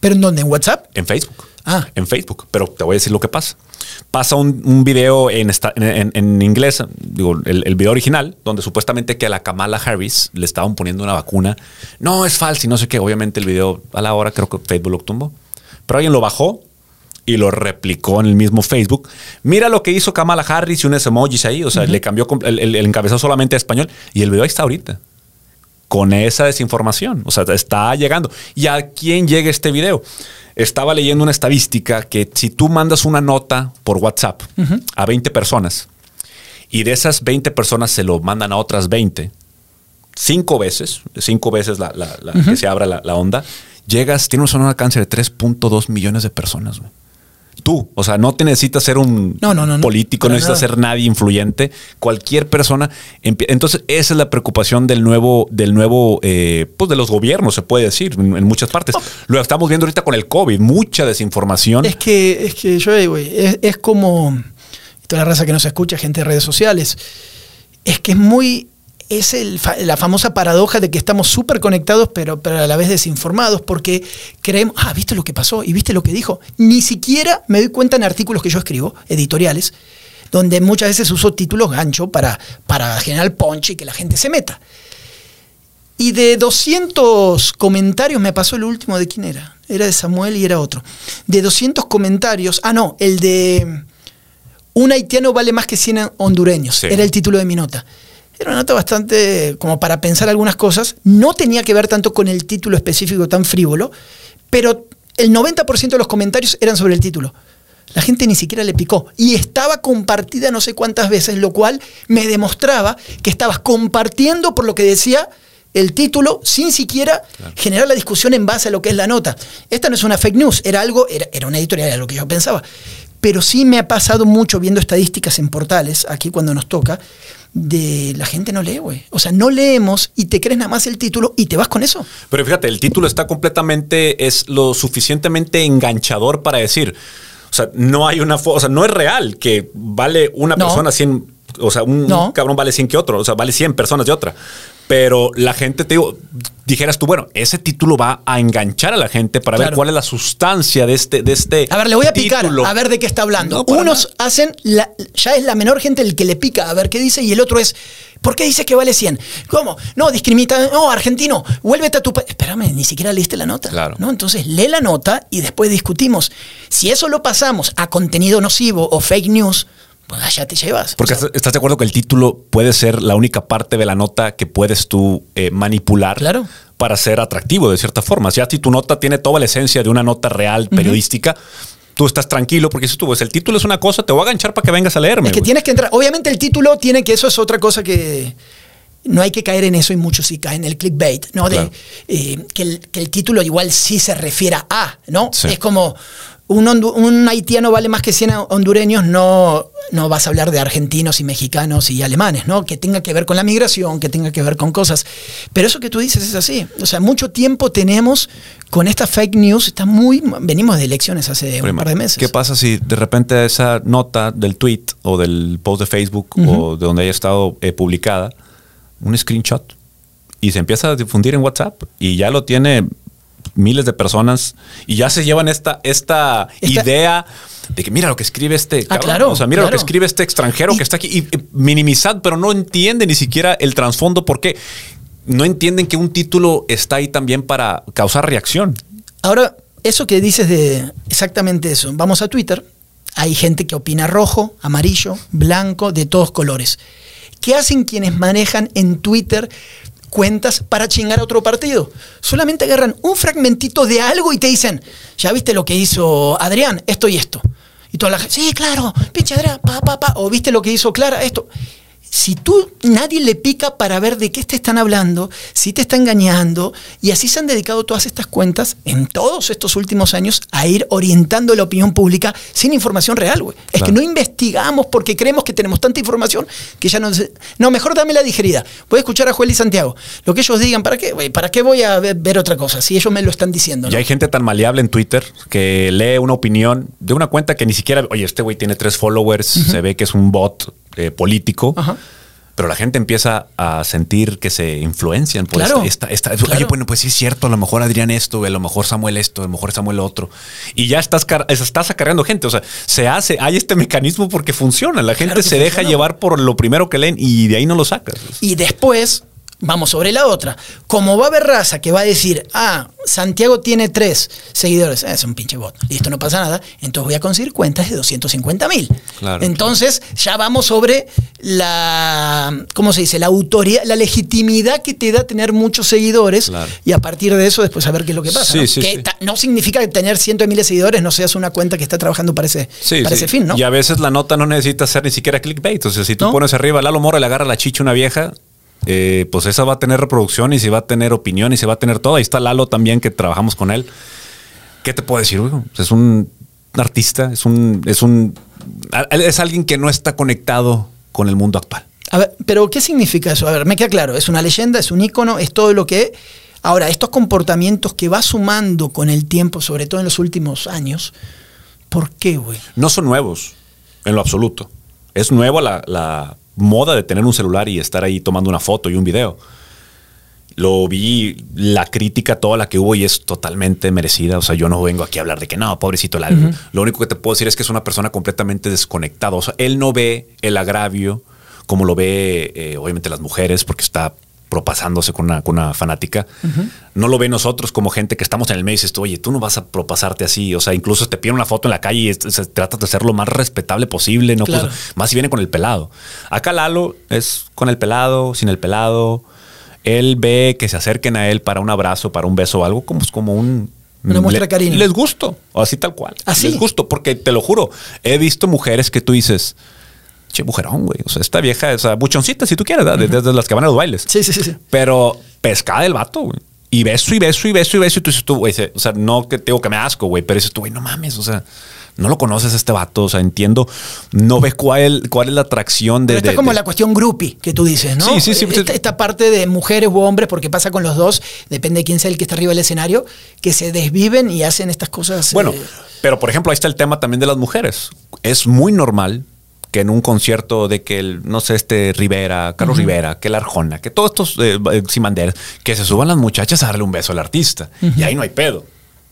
A: ¿Pero en dónde? ¿En WhatsApp?
B: en Facebook.
A: Ah.
B: En Facebook. Pero te voy a decir lo que pasa. Pasa un, un video en, esta- en- en- en inglés, digo, el, el video original, donde supuestamente que a la Kamala Harris le estaban poniendo una vacuna. No, es falso y no sé qué. Obviamente el video a la hora creo que Facebook lo tumbó. Pero alguien lo bajó y lo replicó en el mismo Facebook. Mira lo que hizo Kamala Harris y unos emojis ahí. O sea, le cambió com- el, el, el encabezado solamente a español. Y el video ahí está ahorita con esa desinformación. O sea, está llegando. ¿Y a quién llega este video? Estaba leyendo una estadística que si tú mandas una nota por WhatsApp a 20 personas y de esas 20 personas se lo mandan a otras 20, cinco veces, cinco veces la, la- la- que se abra la, la onda, llegas, tienes un alcance de 3.2 millones de personas. güey. Tú. O sea, no te necesitas ser un
A: No, no, no, no.
B: político, no necesitas
A: nada.
B: ser nadie influyente. Cualquier persona. Entonces, esa es la preocupación del nuevo, del nuevo, eh, pues de los gobiernos, se puede decir, en, muchas partes. Lo estamos viendo ahorita con el COVID, mucha desinformación.
A: Es que, es que yo, güey, es, es como toda la raza que nos escucha, gente de redes sociales. Es que es muy. Es el la famosa paradoja de que estamos súper conectados, pero, pero a la vez desinformados, porque creemos, ah, ¿viste lo que pasó? ¿Y viste lo que dijo? Ni siquiera me doy cuenta en artículos que yo escribo, editoriales, donde muchas veces uso títulos gancho para, para generar punch y que la gente se meta. Y de 200 comentarios, me pasó el último de quién era. Era de Samuel y era otro. De 200 comentarios, ah, no, el de un haitiano vale más que 100 hondureños.
B: Sí.
A: Era el título de mi nota. Era una nota bastante como para pensar algunas cosas. No tenía que ver tanto con el título específico tan frívolo, pero el 90% de los comentarios eran sobre el título. La gente ni siquiera le picó. Y estaba compartida no sé cuántas veces, lo cual me demostraba que estabas compartiendo por lo que decía el título sin siquiera generar la discusión en base a lo que es la nota. Esta no es una fake news, era algo, era, era una editorial, era lo que yo pensaba. Pero sí me ha pasado mucho viendo estadísticas en portales, aquí cuando nos toca, de la gente no lee, güey. O sea, no leemos y te crees nada más el título y te vas con eso.
B: Pero fíjate, el título está completamente, es lo suficientemente enganchador para decir, o sea, no hay una, o sea, no es real que vale una
A: No.
B: persona 100, o sea, un
A: No.
B: cabrón vale 100 que otro, o sea, vale 100 personas de otra. Pero la gente, te digo, dijeras tú, bueno, ese título va a enganchar a la gente para ver cuál es la sustancia de este, de este
A: A ver, le voy a picar
B: título.
A: a ver de qué está hablando.
B: No,
A: Unos hacen, la- ya es la menor gente el que le pica a ver qué dice y el otro es, ¿por qué dice que vale 100? ¿Cómo? No, discrimina, no, argentino, vuélvete a tu país. Espérame, ni siquiera leíste la nota.
B: Claro.
A: ¿no? Entonces lee la nota y después discutimos. Si eso lo pasamos a contenido nocivo o fake news, pues allá te llevas.
B: Porque
A: O sea,
B: estás- de acuerdo que el título puede ser la única parte de la nota que puedes tú eh, manipular
A: Claro.
B: para ser atractivo de cierta forma. Ya si tu nota tiene toda la esencia de una nota real periodística, tú estás tranquilo porque si tú, pues el título es una cosa, te voy a ganchar para que vengas a leerme.
A: Es que tienes que entrar. Obviamente el título tiene que, eso es otra cosa que no hay que caer en eso y muchos sí caen en el clickbait, ¿no? De, eh, que, el, que el título igual sí se refiera a, ¿no?
B: Sí.
A: Es como un, haitiano vale más que 100 hondureños, no, no vas a hablar de argentinos y mexicanos y alemanes, ¿no? Que tenga que ver con la migración, que tenga que ver con cosas. Pero eso que tú dices es así. O sea, mucho tiempo tenemos con esta fake news, está muy, venimos de elecciones hace un par de meses.
B: ¿Qué pasa si de repente esa nota del tweet o del post de Facebook o de donde haya estado eh, publicada, un screenshot y se empieza a difundir en WhatsApp y ya lo tiene miles de personas y ya se llevan esta, esta,
A: Esta-
B: idea de que mira lo que escribe este
A: Ah, claro,
B: o sea, mira lo que escribe este extranjero
A: Y-
B: que está aquí y, y minimizad, pero no entiende ni siquiera el trasfondo porque no entienden que un título está ahí también para causar reacción.
A: Ahora, eso que dices de exactamente eso, vamos a Twitter, hay gente que opina rojo, amarillo, blanco, de todos colores. ¿Qué hacen quienes manejan en Twitter cuentas para chingar a otro partido? Solamente agarran un fragmentito de algo y te dicen, ya viste lo que hizo Adrián, esto y esto. Y toda la gente, sí, claro, pinche Adrián, pa, pa, pa, o viste lo que hizo Clara, esto. Si tú, nadie le pica para ver de qué te están hablando, si te está engañando, y así se han dedicado todas estas cuentas en todos estos últimos años a ir orientando la opinión pública sin información real, güey. Es que no investigamos porque creemos que tenemos tanta información que ya no. No, mejor dame la digerida. Voy a escuchar a Joel y Santiago. Lo que ellos digan, ¿para qué? ¿Para qué voy a ver, otra cosa? Si ellos me lo están diciendo.
B: Y
A: ¿no?
B: hay gente tan maleable en Twitter que lee una opinión de una cuenta que ni siquiera, oye, este güey tiene tres followers, se ve que es un bot eh, político.
A: Ajá.
B: Pero la gente empieza a sentir que se influencian por
A: Claro.
B: esta, esta-
A: Claro.
B: Oye, bueno, pues sí es cierto, a lo mejor Adrián esto, a lo mejor Samuel esto, a lo mejor Samuel otro. Y ya estás, estás acarreando gente. O sea, se hace, hay este mecanismo porque funciona. La gente se deja llevar por lo primero que leen y de ahí no lo sacas.
A: Y después, vamos sobre la otra. Como va a haber raza que va a decir, ah, Santiago tiene tres seguidores, Ah, es un pinche bot, listo, no pasa nada, entonces voy a conseguir cuentas de 250 mil.
B: Claro,
A: entonces ya vamos sobre la, ¿cómo se dice? La autoridad, la legitimidad que te da tener muchos seguidores
B: Claro.
A: y a partir de eso después a ver qué es lo que pasa.
B: Sí,
A: ¿no?
B: sí,
A: que
B: sí.
A: no significa que tener cientos de miles de seguidores no seas una cuenta que está trabajando para ese,
B: Sí,
A: para ese fin, ¿no?
B: Y a veces la nota no necesita ser ni siquiera clickbait. O sea, si tú
A: ¿No?
B: pones arriba Lalo Mora y le agarra la chicha a una vieja, eh, pues esa va a tener reproducción y se va a tener opinión y se va a tener todo. Ahí está Lalo también, que trabajamos con él. ¿Qué te puedo decir? güey? Es un artista, es un, es un, es alguien que no está conectado con el mundo actual.
A: A ver, pero ¿qué significa eso? A ver, me queda claro, es una leyenda, es un ícono, es todo lo que... Ahora, estos comportamientos que va sumando con el tiempo, sobre todo en los últimos años, ¿por qué, güey?
B: No son nuevos, en lo absoluto. Es nueva la, la moda de tener un celular y estar ahí tomando una foto y un video lo vi, la crítica, toda la que hubo y es totalmente merecida. O sea, yo no vengo aquí a hablar de que no, pobrecito Lo único que te puedo decir es que es una persona completamente desconectada. O sea, él no ve el agravio como lo ve, eh, obviamente, las mujeres, porque está propasándose con una, con una fanática. No lo ve nosotros como gente que estamos en el medio y dices, oye, tú no vas a propasarte así. O sea, incluso te piden una foto en la calle y se trata de ser lo más respetable posible, ¿no? más si viene con el pelado. Acá Lalo es con el pelado, sin el pelado él ve que se acerquen a él para un abrazo, para un beso o algo, como, como un...
A: Una muestra de cariño.
B: Les gusto, o así tal cual.
A: Así.
B: Les gusto, porque te lo juro, he visto mujeres que tú dices, che, mujerón, güey. O sea, esta vieja, o sea, buchoncita, si tú quieres, desde, las que van a los bailes.
A: Sí, sí, sí.
B: Pero pescada del vato, güey. Y beso y beso y beso y beso. Y tú dices tú, güey, o sea, no que tengo que me asco, güey, pero dices tú, güey, no mames, o sea no lo conoces este vato, o sea, entiendo, no ves cuál, cuál es la atracción de...
A: Pero está como la cuestión groupie que tú dices, ¿no?
B: Sí, sí, sí.
A: Esta, parte de mujeres u hombres, porque pasa con los dos, depende de quién sea el que está arriba del escenario, que se desviven y hacen estas cosas.
B: Bueno, eh, pero por ejemplo, ahí está el tema también de las mujeres. Es muy normal que en un concierto de que el, no sé, este Rivera, Carlos Rivera, que el Arjona, que todos estos eh, eh que se suban las muchachas a darle un beso al artista. Y ahí no hay pedo.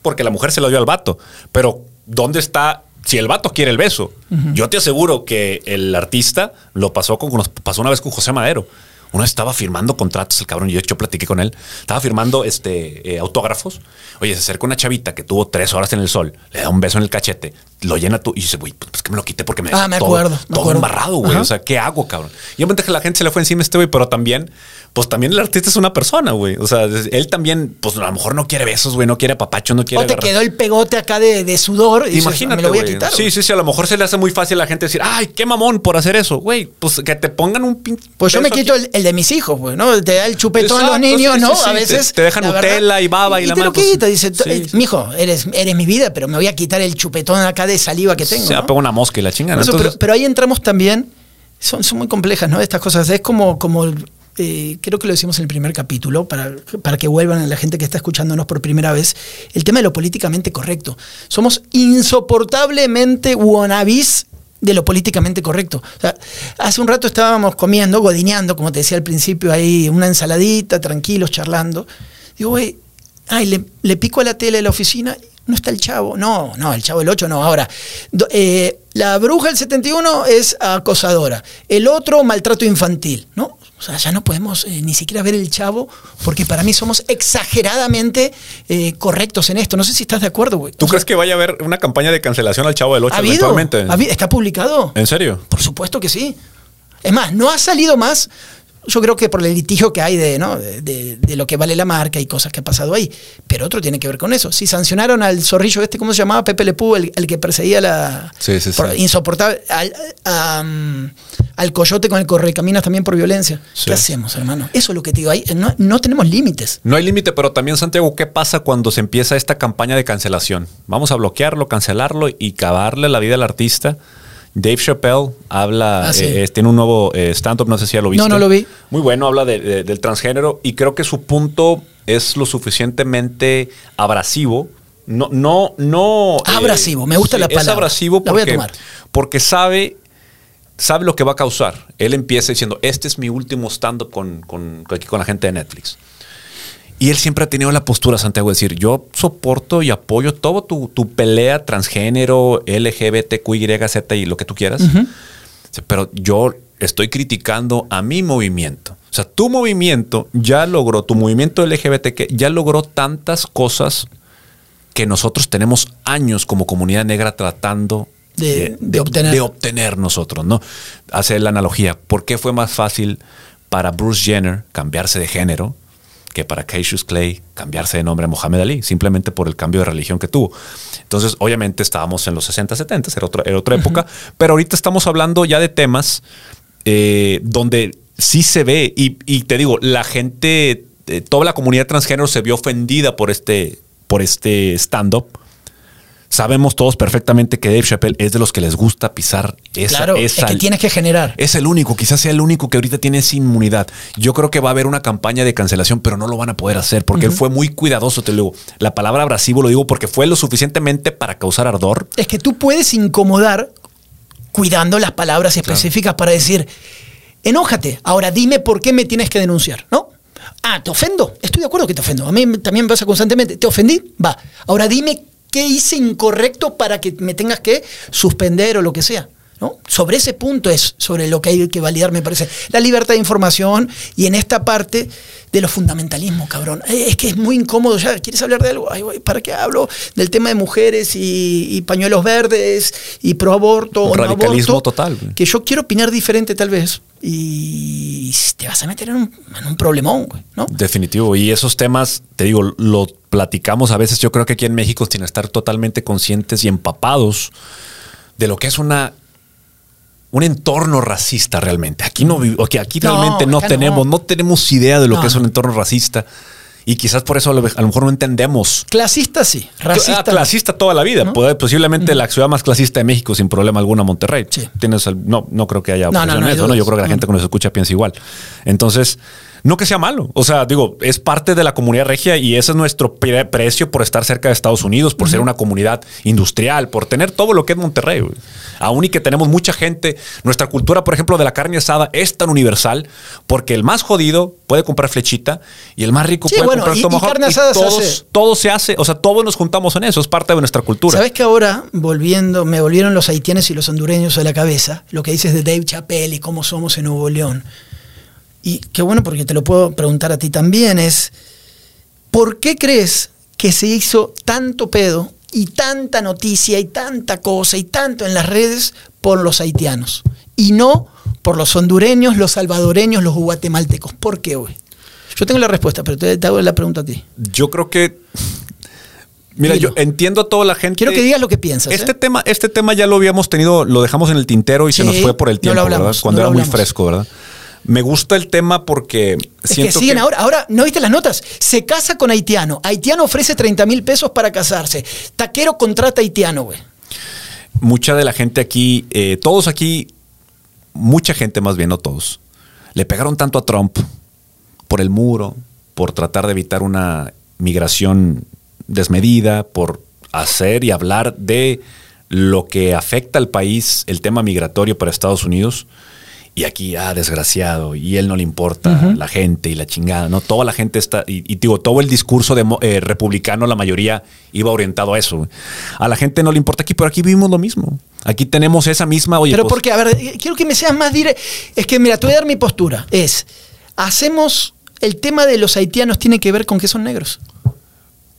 B: Porque la mujer se lo dio al vato. Pero ¿dónde está? Si el vato quiere el beso, yo te aseguro que el artista lo pasó con, pasó una vez con José Madero. Uno estaba firmando contratos, el cabrón, yo, yo platiqué con él, estaba firmando este, eh, autógrafos. Oye, se acerca una chavita que tuvo tres horas en el sol, le da un beso en el cachete, lo llena tú y dice, güey, pues que me lo quité porque me
A: Ah, me acuerdo.
B: Todo, embarrado, güey. O sea, ¿qué hago, cabrón? Y obviamente que la gente se le fue encima a este güey, pero también pues también el artista es una persona, güey. O sea, él también, pues a lo mejor no quiere besos, güey, no quiere papacho, no quiere.
A: O te quedó el pegote acá de, sudor.
B: Y Imagínate. me lo voy a quitar. Sí, sí, sí. A lo mejor se le hace muy fácil a la gente decir, ay, qué mamón por hacer eso, güey. Pues que te pongan un pin.
A: Pues yo me quito el, de mis hijos, güey, ¿no? Te da el chupetón a los niños, ¿no? a veces.
B: Te, dejan Nutella y baba y, y la
A: te lo pues, quita. Dice, eh, mijo, eres, eres mi vida, pero me voy a quitar el chupetón acá de saliva que tengo.
B: Se
A: ¿no?
B: pega una mosca y la chingan.
A: pero, ahí entramos también. Son, son muy complejas, ¿no? Estas cosas. Es como, como eh, creo que lo decimos en el primer capítulo, para, para que vuelvan a la gente que está escuchándonos por primera vez, el tema de lo políticamente correcto. Somos insoportablemente wannabis de lo políticamente correcto. hace un rato estábamos comiendo, godineando, como te decía al principio, ahí una ensaladita, tranquilos, charlando. Digo, güey, ay, le, le pico a la tele de la oficina no está el chavo. No, no, el chavo del 8 no. Ahora, eh, la bruja del 71 es acosadora. El otro, maltrato infantil, ¿no? O sea, ya no podemos eh, ni siquiera ver el chavo porque para mí somos exageradamente eh, correctos en esto. No sé si estás de acuerdo, güey.
B: ¿Tú crees que vaya a haber una campaña de cancelación al chavo del 8
A: ¿Ha ¿Está publicado?
B: ¿En serio?
A: Por supuesto que sí. Es más, no ha salido más yo creo que por el litigio que hay de, ¿no? de, lo que vale la marca y cosas que ha pasado ahí. Pero otro tiene que ver con eso. Si sancionaron al zorrillo este, ¿cómo se llamaba? Pepe Lepú, el, el que perseguía la...
B: Sí, sí, sí.
A: insoportable. Al, al coyote con el correcaminas también por violencia. ¿Qué hacemos, hermano? Eso es lo que te digo. Ahí no, no tenemos límites.
B: No hay límite, pero también, Santiago, ¿qué pasa cuando se empieza esta campaña de cancelación? Vamos a bloquearlo, cancelarlo y cavarle la vida al artista Dave Chappelle habla, ah, eh, tiene un nuevo eh, stand-up, no sé si ya lo viste.
A: No, no lo vi.
B: Muy bueno, habla del transgénero y creo que su punto es lo suficientemente abrasivo. No, no, no.
A: Eh, abrasivo, me gusta la palabra.
B: Es abrasivo porque, porque sabe, sabe lo que va a causar. Él empieza diciendo, este es mi último stand-up con, con, con la gente de Netflix. Y él siempre ha tenido la postura, Santiago, de decir, yo soporto y apoyo todo tu, pelea transgénero, LGBTQYZ y lo que tú quieras, pero yo estoy criticando a mi movimiento. O sea, tu movimiento ya logró, tu movimiento LGBTQ ya logró tantas cosas que nosotros tenemos años como comunidad negra tratando
A: de, obtener.
B: de obtener nosotros, ¿no? Hace la analogía, ¿por qué fue más fácil para Bruce Jenner cambiarse de género? Que para Cassius Clay cambiarse de nombre a Mohamed Ali, simplemente por el cambio de religión que tuvo. Entonces, obviamente estábamos en los 60, 70, era otra, era otra época, pero ahorita estamos hablando ya de temas eh, donde sí se ve, y, te digo, la gente, eh, toda la comunidad transgénero se vio ofendida por este, por este stand-up. Sabemos todos perfectamente que Dave Chappelle es de los que les gusta pisar esa.
A: Claro, es
B: esa
A: que tienes que generar.
B: es el único, quizás sea el único que ahorita tiene esa inmunidad. Yo creo que va a haber una campaña de cancelación, pero no lo van a poder hacer porque él fue muy cuidadoso. Te lo digo, la palabra abrasivo lo digo porque fue lo suficientemente para causar ardor.
A: Es que tú puedes incomodar cuidando las palabras específicas para decir, enójate, ahora dime por qué me tienes que denunciar, ¿no? Ah, ¿te ofendo? Estoy de acuerdo que te ofendo. A mí también me pasa constantemente. ¿Te ofendí? Va. Ahora dime qué hice incorrecto para que me tengas que suspender o lo que sea. ¿No? Sobre ese punto es sobre lo que hay que validar, me parece. La libertad de información y en esta parte de los fundamentalismos, cabrón. Eh, Es que es muy incómodo ya. ¿Quieres hablar de algo? Ay, ¿Para qué hablo? Del tema de mujeres y, y pañuelos verdes y pro aborto
B: Un
A: o no
B: radicalismo
A: aborto,
B: total.
A: Que yo quiero opinar diferente tal vez y te vas a meter en un, en un problemón, güey, ¿no?
B: Definitivo. Y esos temas, te digo, lo platicamos a veces. Yo creo que aquí en México tienen que estar totalmente conscientes y empapados de lo que es una un entorno racista realmente. Aquí no vi- ok, aquí realmente no tenemos,
A: no.
B: no. tenemos idea de lo
A: No,
B: que es un
A: no.
B: entorno racista. Y quizás por eso a lo, mejor no entendemos.
A: Clasista sí, racista.
B: Ah, clasista toda la vida. Posiblemente la ciudad más clasista de México sin problema alguna, Monterrey.
A: Sí.
B: Tienes el- no, no creo que haya
A: No, no, no
B: eso, ¿no? Yo creo que la gente que nos escucha piensa igual. Entonces, no que sea malo. O sea, digo, es parte de la comunidad regia y ese es nuestro pre- precio por estar cerca de Estados Unidos, por ser una comunidad industrial, por tener todo lo que es Monterrey. Aún y que tenemos mucha gente, nuestra cultura, por ejemplo, de la carne asada es tan universal porque el más jodido puede comprar flechita y el más rico
A: Sí,
B: puede
A: bueno,
B: comprar
A: y- y
B: tomahawk.
A: carne asada
B: todos,
A: hace.
B: todo se hace, o sea, todos nos juntamos en eso, es parte de nuestra cultura.
A: ¿Sabes que ahora, volviendo, me volvieron los haitianos y los hondureños a la cabeza? Lo que dices de Dave Chappelle y cómo somos en Nuevo León. Y qué bueno, porque te lo puedo preguntar a ti también, es, ¿por qué crees que se hizo tanto pedo y tanta noticia y tanta cosa y tanto en las redes por los haitianos? Y no por los hondureños, los salvadoreños, los guatemaltecos. ¿Por qué, güey? Yo tengo la respuesta, pero te, te hago la pregunta a ti.
B: Yo creo que. Mira,
A: Dilo.
B: yo entiendo a toda la gente.
A: Quiero que digas lo que piensas.
B: Este
A: ¿eh?
B: tema, este tema ya lo habíamos tenido, lo dejamos en el tintero y se nos fue por el
A: no
B: tiempo,
A: hablamos,
B: ¿verdad? Cuando
A: no
B: era muy fresco, ¿verdad? Me gusta el tema porque
A: Es que
B: siento
A: siguen ahora. Ahora, ¿no viste las notas? Se casa con haitiano. Haitiano ofrece 30 mil pesos para casarse. Taquero contrata haitiano, güey.
B: mucha de la gente aquí, eh, todos aquí, mucha gente más bien, no todos, le pegaron tanto a Trump por el muro, por tratar de evitar una migración desmedida, por hacer y hablar de lo que afecta al país, el tema migratorio para Estados Unidos. Y aquí, ah, desgraciado, y él no le importa la gente y la chingada, ¿no? Toda la gente está, y, y digo, todo el discurso demo- eh, republicano, la mayoría iba orientado a eso. A la gente no le importa aquí, pero aquí vivimos lo mismo. Aquí tenemos esa misma, oye,
A: Pero
B: pues,
A: porque, a ver, eh, quiero que me seas más directo. Es que, mira, te voy a dar mi postura. Es, hacemos, el tema de los haitianos tiene que ver con que son negros.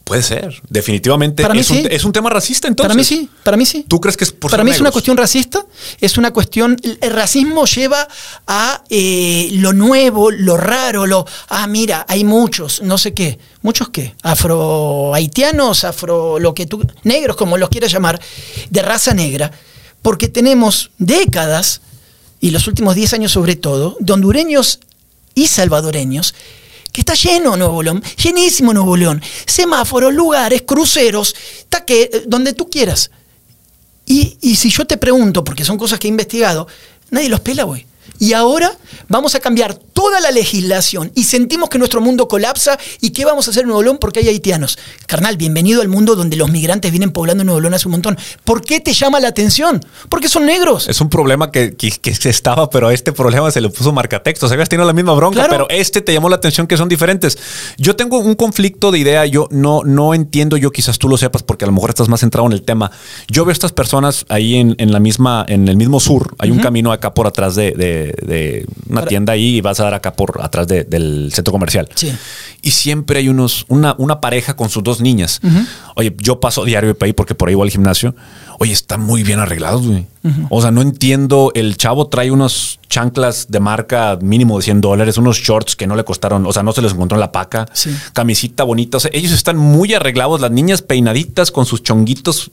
B: Puede ser, definitivamente.
A: Para mí
B: es, un,
A: sí.
B: es un tema racista, entonces.
A: para mí sí, para mí sí.
B: ¿Tú crees que es por
A: Para mí es una cuestión racista, es una cuestión, el racismo lleva a eh, lo nuevo, lo raro, lo, ah, mira, hay muchos, no sé qué, muchos qué, afro haitianos, afro, lo que tú, negros como los quieras llamar, de raza negra, porque tenemos décadas, y los últimos 10 años sobre todo, de hondureños y salvadoreños, está lleno Nuevo León, llenísimo Nuevo León, semáforos, lugares, cruceros, taque, eh, donde tú quieras. Y, y si yo te pregunto, porque son cosas que he investigado, nadie los pela, güey. Y ahora vamos a cambiar toda la legislación y sentimos que nuestro mundo colapsa y qué vamos a hacer en Nuevo León porque hay haitianos. Carnal, bienvenido al mundo donde los migrantes vienen poblando Nuevo León hace un montón. ¿Por qué te llama la atención? Porque son negros.
B: Es un problema que, que, estaba, pero a este problema se le puso marcatextos. Habías tenido la misma bronca,
A: Claro.
B: pero este te llamó la atención que son diferentes. Yo tengo un conflicto de idea. Yo no, no entiendo, yo quizás tú lo sepas porque a lo mejor estás más centrado en el tema. Yo veo estas personas ahí en, en la misma, en el mismo sur. Hay un camino acá por atrás de, de- de una
A: Para-
B: tienda ahí y vas a dar acá por atrás de- del centro comercial.
A: Sí.
B: Y siempre hay unos, una, una pareja con sus dos niñas. Oye, yo paso diario de ahí porque por ahí voy al gimnasio. Oye, están muy bien arreglados, güey. O sea, no entiendo. El chavo trae unos chanclas de marca mínimo de 100 dólares, unos shorts que no le costaron, o sea, no se les encontró en la paca.
A: Sí.
B: Camisita bonita. O sea, ellos están muy arreglados, las niñas peinaditas con sus chonguitos.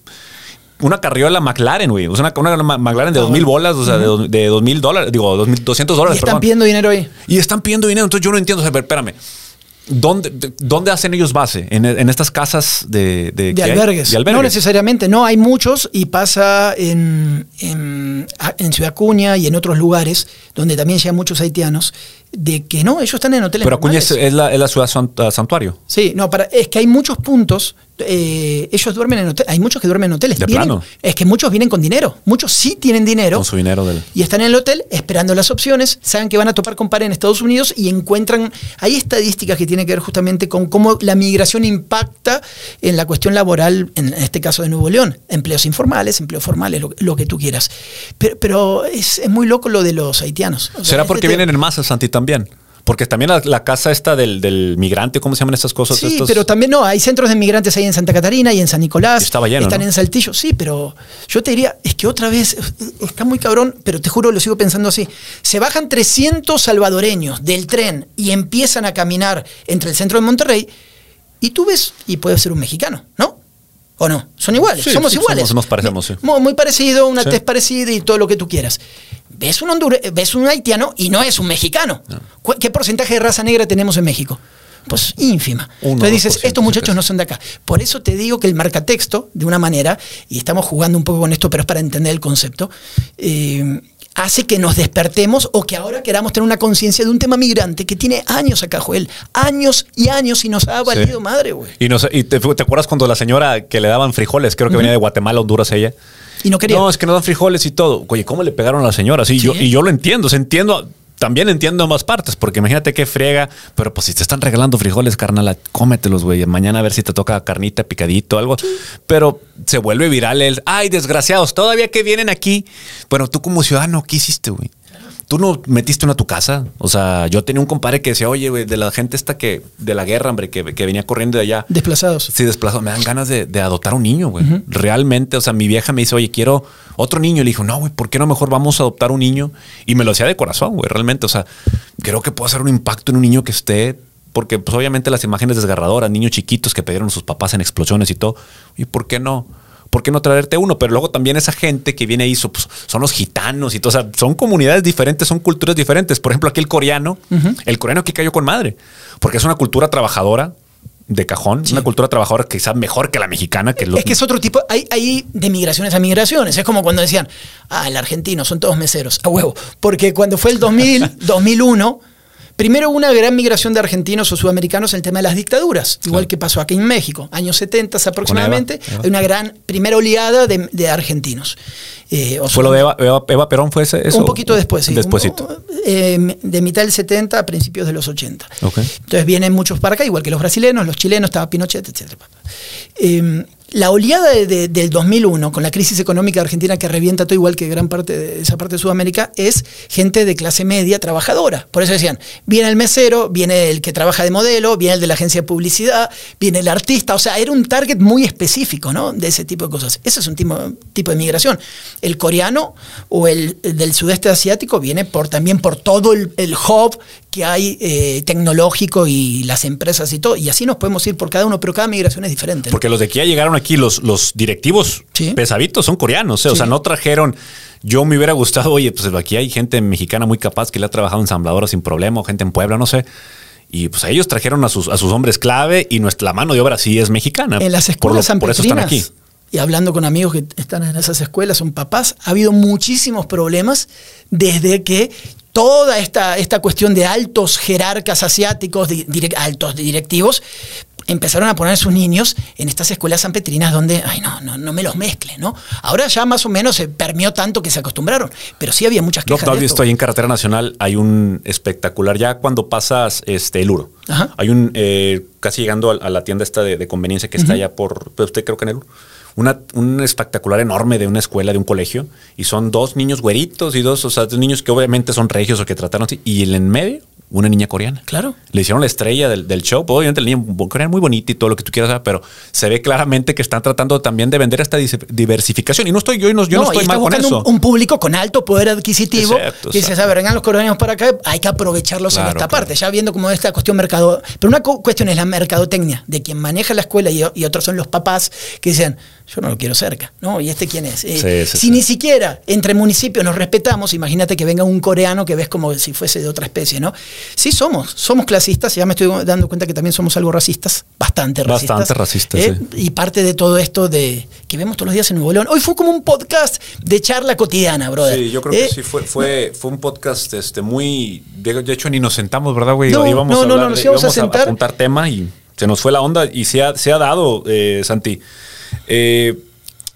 B: Una carriola McLaren, güey. O sea, una, McLaren de dos mil bolas, o sea, de, dos- de dos mil dólares, digo, dos mil doscientos
A: Y
B: dólares,
A: están
B: perdón.
A: pidiendo dinero ahí.
B: Y están pidiendo dinero. Entonces yo no entiendo. O sea, ver, espérame. ¿Dónde, ¿Dónde hacen ellos base? ¿En, en estas casas de, de,
A: albergues.
B: de albergues?
A: No necesariamente, no, hay muchos y pasa en, en, en Ciudad Acuña y en otros lugares donde también llegan muchos haitianos, de que no, ellos están en hoteles
B: Pero Acuña es, la, es la ciudad ah, santuario.
A: Sí, no, para, es que hay muchos puntos. Eh, ellos duermen en hoteles. Hay muchos que duermen en hoteles.
B: De
A: Vienen-
B: plano.
A: Es que muchos vienen con dinero. Muchos sí tienen dinero.
B: Con su dinero del.
A: Y están en el hotel esperando las opciones, saben que van a topar con pared en Estados Unidos y encuentran, hay estadísticas que tienen que ver justamente con cómo la migración impacta en la cuestión laboral, en este caso de Nuevo León, empleos informales, empleos formales, lo, lo que tú quieras. Pero, pero es, es muy loco lo de los haitianos. O sea,
B: ¿Será
A: este
B: porque vienen en masa, Santi, también? Porque también la, la casa esta del, del migrante, ¿cómo se llaman estas cosas?
A: Sí,
B: Estos-
A: pero también no, hay centros de migrantes ahí en Santa Catarina y en San Nicolás.
B: Estaba lleno,
A: Están
B: ¿no?
A: en Saltillo, sí, pero yo te diría, es que otra vez, está muy cabrón, pero te juro, lo sigo pensando así. Se bajan 300 salvadoreños del tren y empiezan a caminar entre el centro de Monterrey y tú ves, y puede ser un mexicano, ¿no? ¿O no? Son iguales,
B: Sí,
A: somos
B: sí,
A: iguales.
B: somos- parecemos, sí.
A: Muy, muy parecido, una tez parecida y todo lo que tú quieras. Ves un, hondure- ves un haitiano y no es un mexicano. ¿Cu- ¿Qué porcentaje de raza negra tenemos en México? Pues ínfima.
B: Uno,
A: Entonces dices,
B: 2%,
A: estos muchachos no son de acá. Por eso te digo que el marcatexto, de una manera, y estamos jugando un poco con esto, pero es para entender el concepto, eh, hace que nos despertemos o que ahora queramos tener una conciencia de un tema migrante que tiene años acá, Joel. Años y años y nos ha valido madre, güey.
B: Y, no sé, y te, te acuerdas cuando la señora que le daban frijoles, creo que venía de Guatemala, Honduras ella.
A: Y no quería.
B: No, es que no dan frijoles y todo. Oye, ¿cómo le pegaron a la señora? Sí,
A: Sí.
B: Yo, y yo lo entiendo, o sea, entiendo. También entiendo ambas partes, porque imagínate qué friega, pero pues si te están regalando frijoles, carnal, cómetelos, güey. Mañana a ver si te toca carnita, picadito, algo. Pero se vuelve viral el, ay, desgraciados, todavía que vienen aquí. Bueno, tú como ciudadano, ¿qué hiciste, güey? Tú no metiste uno a tu casa. O sea, yo tenía un compadre que decía, oye, güey, de la gente esta que, de la guerra, hombre, que, que venía corriendo de allá.
A: Desplazados.
B: Sí, desplazado. Me dan ganas de, de adoptar un niño, güey. Realmente, o sea, mi vieja me dice, oye, quiero otro niño. Le dijo, no, güey, ¿por qué no mejor vamos a adoptar un niño? Y me lo hacía de corazón, güey, realmente. O sea, creo que puedo hacer un impacto en un niño que esté. Porque, pues, obviamente, las imágenes desgarradoras, niños chiquitos que perdieron a sus papás en explosiones y todo. ¿Y por qué no? ¿Por qué no traerte uno? Pero luego también esa gente que viene ahí so- pues, son los gitanos y todo. O sea, son comunidades diferentes, son culturas diferentes. Por ejemplo, aquí el coreano, el coreano aquí cayó con madre. Porque es una cultura trabajadora de cajón, una cultura trabajadora quizás mejor que la mexicana. Que los-
A: Es que es otro tipo, hay, hay de migraciones a migraciones. Es como cuando decían, ah, el argentino, son todos meseros, a huevo. Porque cuando fue el 2000, 2001, primero hubo una gran migración de argentinos o sudamericanos en el tema de las dictaduras, igual
B: Claro.
A: que pasó aquí en México, años 70 aproximadamente,
B: Eva.
A: hay una gran primera oleada de, de argentinos. Eh, o
B: ¿Fue lo de Eva, Perón? ¿Fue ese, eso?
A: un poquito después, sí.
B: Despuésito.
A: Eh, de mitad del 70 a principios de los 80.
B: Ok.
A: Entonces vienen muchos para acá, igual que los brasileños, los chilenos, estaba Pinochet, etc. Eh, la oleada de- de- del 2001, con la crisis económica Argentina que revienta todo igual que gran parte de esa parte de Sudamérica, es gente de clase media trabajadora. Por eso decían, viene el mesero, viene el que trabaja de modelo, viene el de la agencia de publicidad, viene el artista. O sea, era un target muy específico, ¿no? De ese tipo de cosas. Ese es un tipo, de migración. El coreano o el, el del sudeste asiático viene por, también por todo el, el hub que hay eh, tecnológico y las empresas y todo. Y así nos podemos ir por cada uno, pero cada migración es diferente. ¿no?
B: Porque los de aquí ya llegaron aquí, los, los directivos
A: Sí.
B: pesaditos son coreanos. ¿eh? O sea, no trajeron. Yo me hubiera gustado, oye, pues aquí hay gente mexicana muy capaz que le ha trabajado en ensambladora sin problema, o gente en Puebla, no sé. Y pues ellos trajeron a sus, a sus hombres clave y nuestra mano de obra sí es mexicana.
A: en las
B: Por lo-
A: escuelas
B: por eso están aquí.
A: Y hablando con amigos que están en esas escuelas, son papás, ha habido muchísimos problemas desde que toda esta, esta cuestión de altos jerarcas asiáticos, direc- altos directivos, empezaron a poner a sus niños en estas escuelas sanpetrinas donde, ay, no, no, no me los mezcle, ¿no? Ahora ya más o menos se permeó tanto que se acostumbraron, pero sí había muchas quejas.
B: no has
A: de esto.
B: visto ahí en Carretera Nacional, hay un espectacular, ya cuando pasas este, el Uro,
A: Ajá.
B: hay un, eh, casi llegando a, a la tienda esta de, de conveniencia que está allá por, pues, usted creo que en el Uro, una, un espectacular enorme de una escuela, de un colegio, y son dos niños güeritos y dos, o sea, dos niños que obviamente son regios o que trataron así, y el en medio, una niña coreana.
A: Claro.
B: Le hicieron la estrella del, del show. Obviamente, el niño coreano muy bonita y todo lo que tú quieras, saber, pero se ve claramente que están tratando también de vender esta diversificación. Y no estoy yo, no, yo no, estoy mal con eso.
A: Un, un público con alto poder adquisitivo.
B: Exacto,
A: que
B: exacto.
A: a ver, vengan los coreanos para acá, hay que aprovecharlos en esta
B: claro.
A: parte, ya viendo cómo esta cuestión mercado. Pero una cu- cuestión es la mercadotecnia de quien maneja la escuela y, y otros son los papás que dicen, yo no lo quiero cerca, ¿no? ¿Y este quién es? Eh,
B: Sí, sí,
A: si
B: sí.
A: ni siquiera entre municipios nos respetamos, imagínate que venga un coreano que ves como si fuese de otra especie, ¿no? Sí somos, somos clasistas, ya me estoy dando cuenta que también somos algo racistas, bastante racistas.
B: Bastante racistas,
A: ¿eh?
B: sí.
A: Y parte de todo esto de que vemos todos los días en Nuevo León. Hoy fue como un podcast de charla cotidiana, brother.
B: Sí, yo creo
A: ¿eh?
B: que sí fue, fue, fue un podcast este, muy. De de hecho, ni nos sentamos, ¿verdad, güey?
A: No,
B: íbamos
A: no,
B: a
A: no,
B: hablar
A: no, nos
B: de-
A: íbamos a sentar.
B: apuntar tema y se nos fue la onda y se ha, se ha dado, eh, Santi. Eh,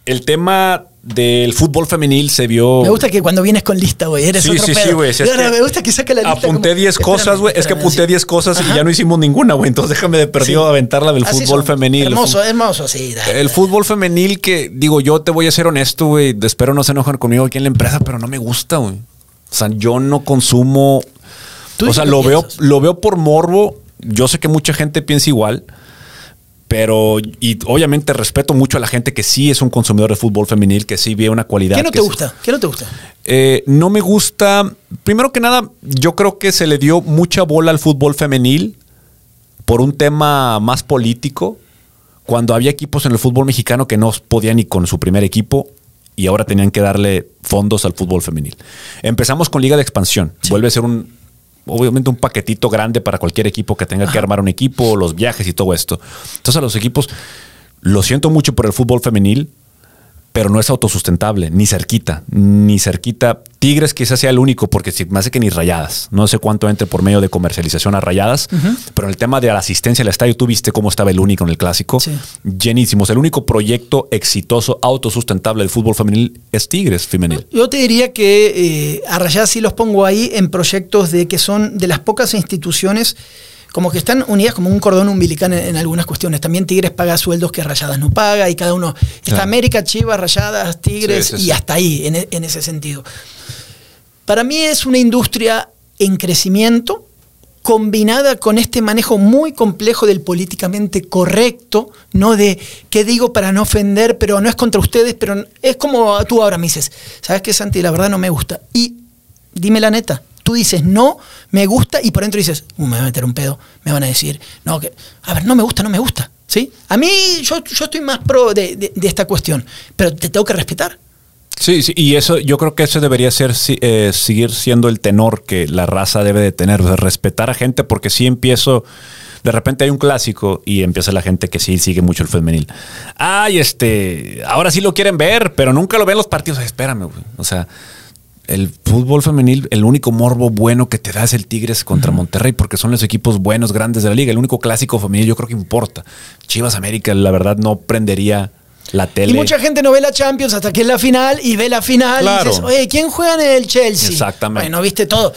B: el tema del fútbol femenil se vio.
A: Me gusta que cuando vienes con lista, güey, eres
B: Sí,
A: otro
B: sí,
A: pedo.
B: sí, güey. si
A: me gusta que saque la lista.
B: Apunté
A: como-
B: 10 cosas, güey. Es que apunté
A: sí.
B: 10 cosas y ya no hicimos ninguna, güey. Entonces déjame de perdido
A: Sí.
B: aventarla del
A: Así
B: fútbol
A: son.
B: femenil.
A: Hermoso, hermoso, sí. dale.
B: El fútbol femenil que, digo, yo te voy a ser honesto, güey. Espero no se enojen conmigo aquí en la empresa, pero no me gusta, güey. O sea, yo no consumo. O sea, lo veo, lo veo por morbo. Yo sé que mucha gente piensa igual. Pero, y obviamente respeto mucho a la gente que sí es un consumidor de fútbol femenil, que sí ve una cualidad.
A: ¿Qué no te gusta? ¿Qué no te gusta?
B: eh, no me gusta. Primero que nada, yo creo que se le dio mucha bola al fútbol femenil por un tema más político. Cuando había equipos en el fútbol mexicano que no podían ni con su primer equipo y ahora tenían que darle fondos al fútbol femenil. Empezamos con Liga de Expansión. Vuelve a ser un, obviamente, un paquetito grande para cualquier equipo que tenga que armar un equipo, los viajes y todo esto. Entonces, a los equipos, lo siento mucho por el fútbol femenil, pero no es autosustentable, ni cerquita, ni cerquita. Tigres quizás sea el único, porque si me hace que ni rayadas. No sé cuánto entre por medio de comercialización a rayadas, pero en el tema de la asistencia al estadio, tú viste cómo estaba el único en el clásico.
A: Sí.
B: Llenísimos. El único proyecto exitoso, autosustentable del fútbol femenil es Tigres femenil.
A: Yo te diría que eh, a Rayadas sí los pongo ahí en proyectos de que son de las pocas instituciones como que están unidas como un cordón umbilical en, en algunas cuestiones. También Tigres paga sueldos que Rayadas no paga y cada uno está
B: Claro.
A: América, Chivas, Rayadas, Tigres
B: Sí, sí,
A: y hasta ahí en, e- en ese sentido. Para mí es una industria en crecimiento combinada con este manejo muy complejo del políticamente correcto, no de qué digo para no ofender, pero no es contra ustedes, pero es como tú ahora me dices, ¿sabes qué, Santi? La verdad no me gusta. Y dime la neta, tú dices no, me gusta, y por dentro dices, "Uh, me va a meter un pedo, me van a decir, no, que, a ver, no me gusta, no me gusta. ¿Sí? A mí yo, yo estoy más pro de, de- esta cuestión, pero te tengo que respetar.
B: Sí, sí, y eso yo creo que eso debería ser eh, seguir siendo el tenor que la raza debe de tener, de respetar a gente, porque si empiezo, de repente hay un clásico y empieza la gente que sí sigue mucho el femenil. Ay, este, ahora sí lo quieren ver, pero nunca lo ven los partidos. Espérame. O sea, el fútbol femenil, el único morbo bueno que te da es el Tigres contra Monterrey, porque son los equipos buenos, grandes de la liga. El único clásico femenil yo creo que importa. Chivas América, la verdad, no prendería la tele.
A: Y mucha gente no ve la Champions hasta que es la final y ve la final
B: Claro.
A: y dices, oye, ¿quién juega en el Chelsea?
B: Exactamente.
A: Bueno, viste todo.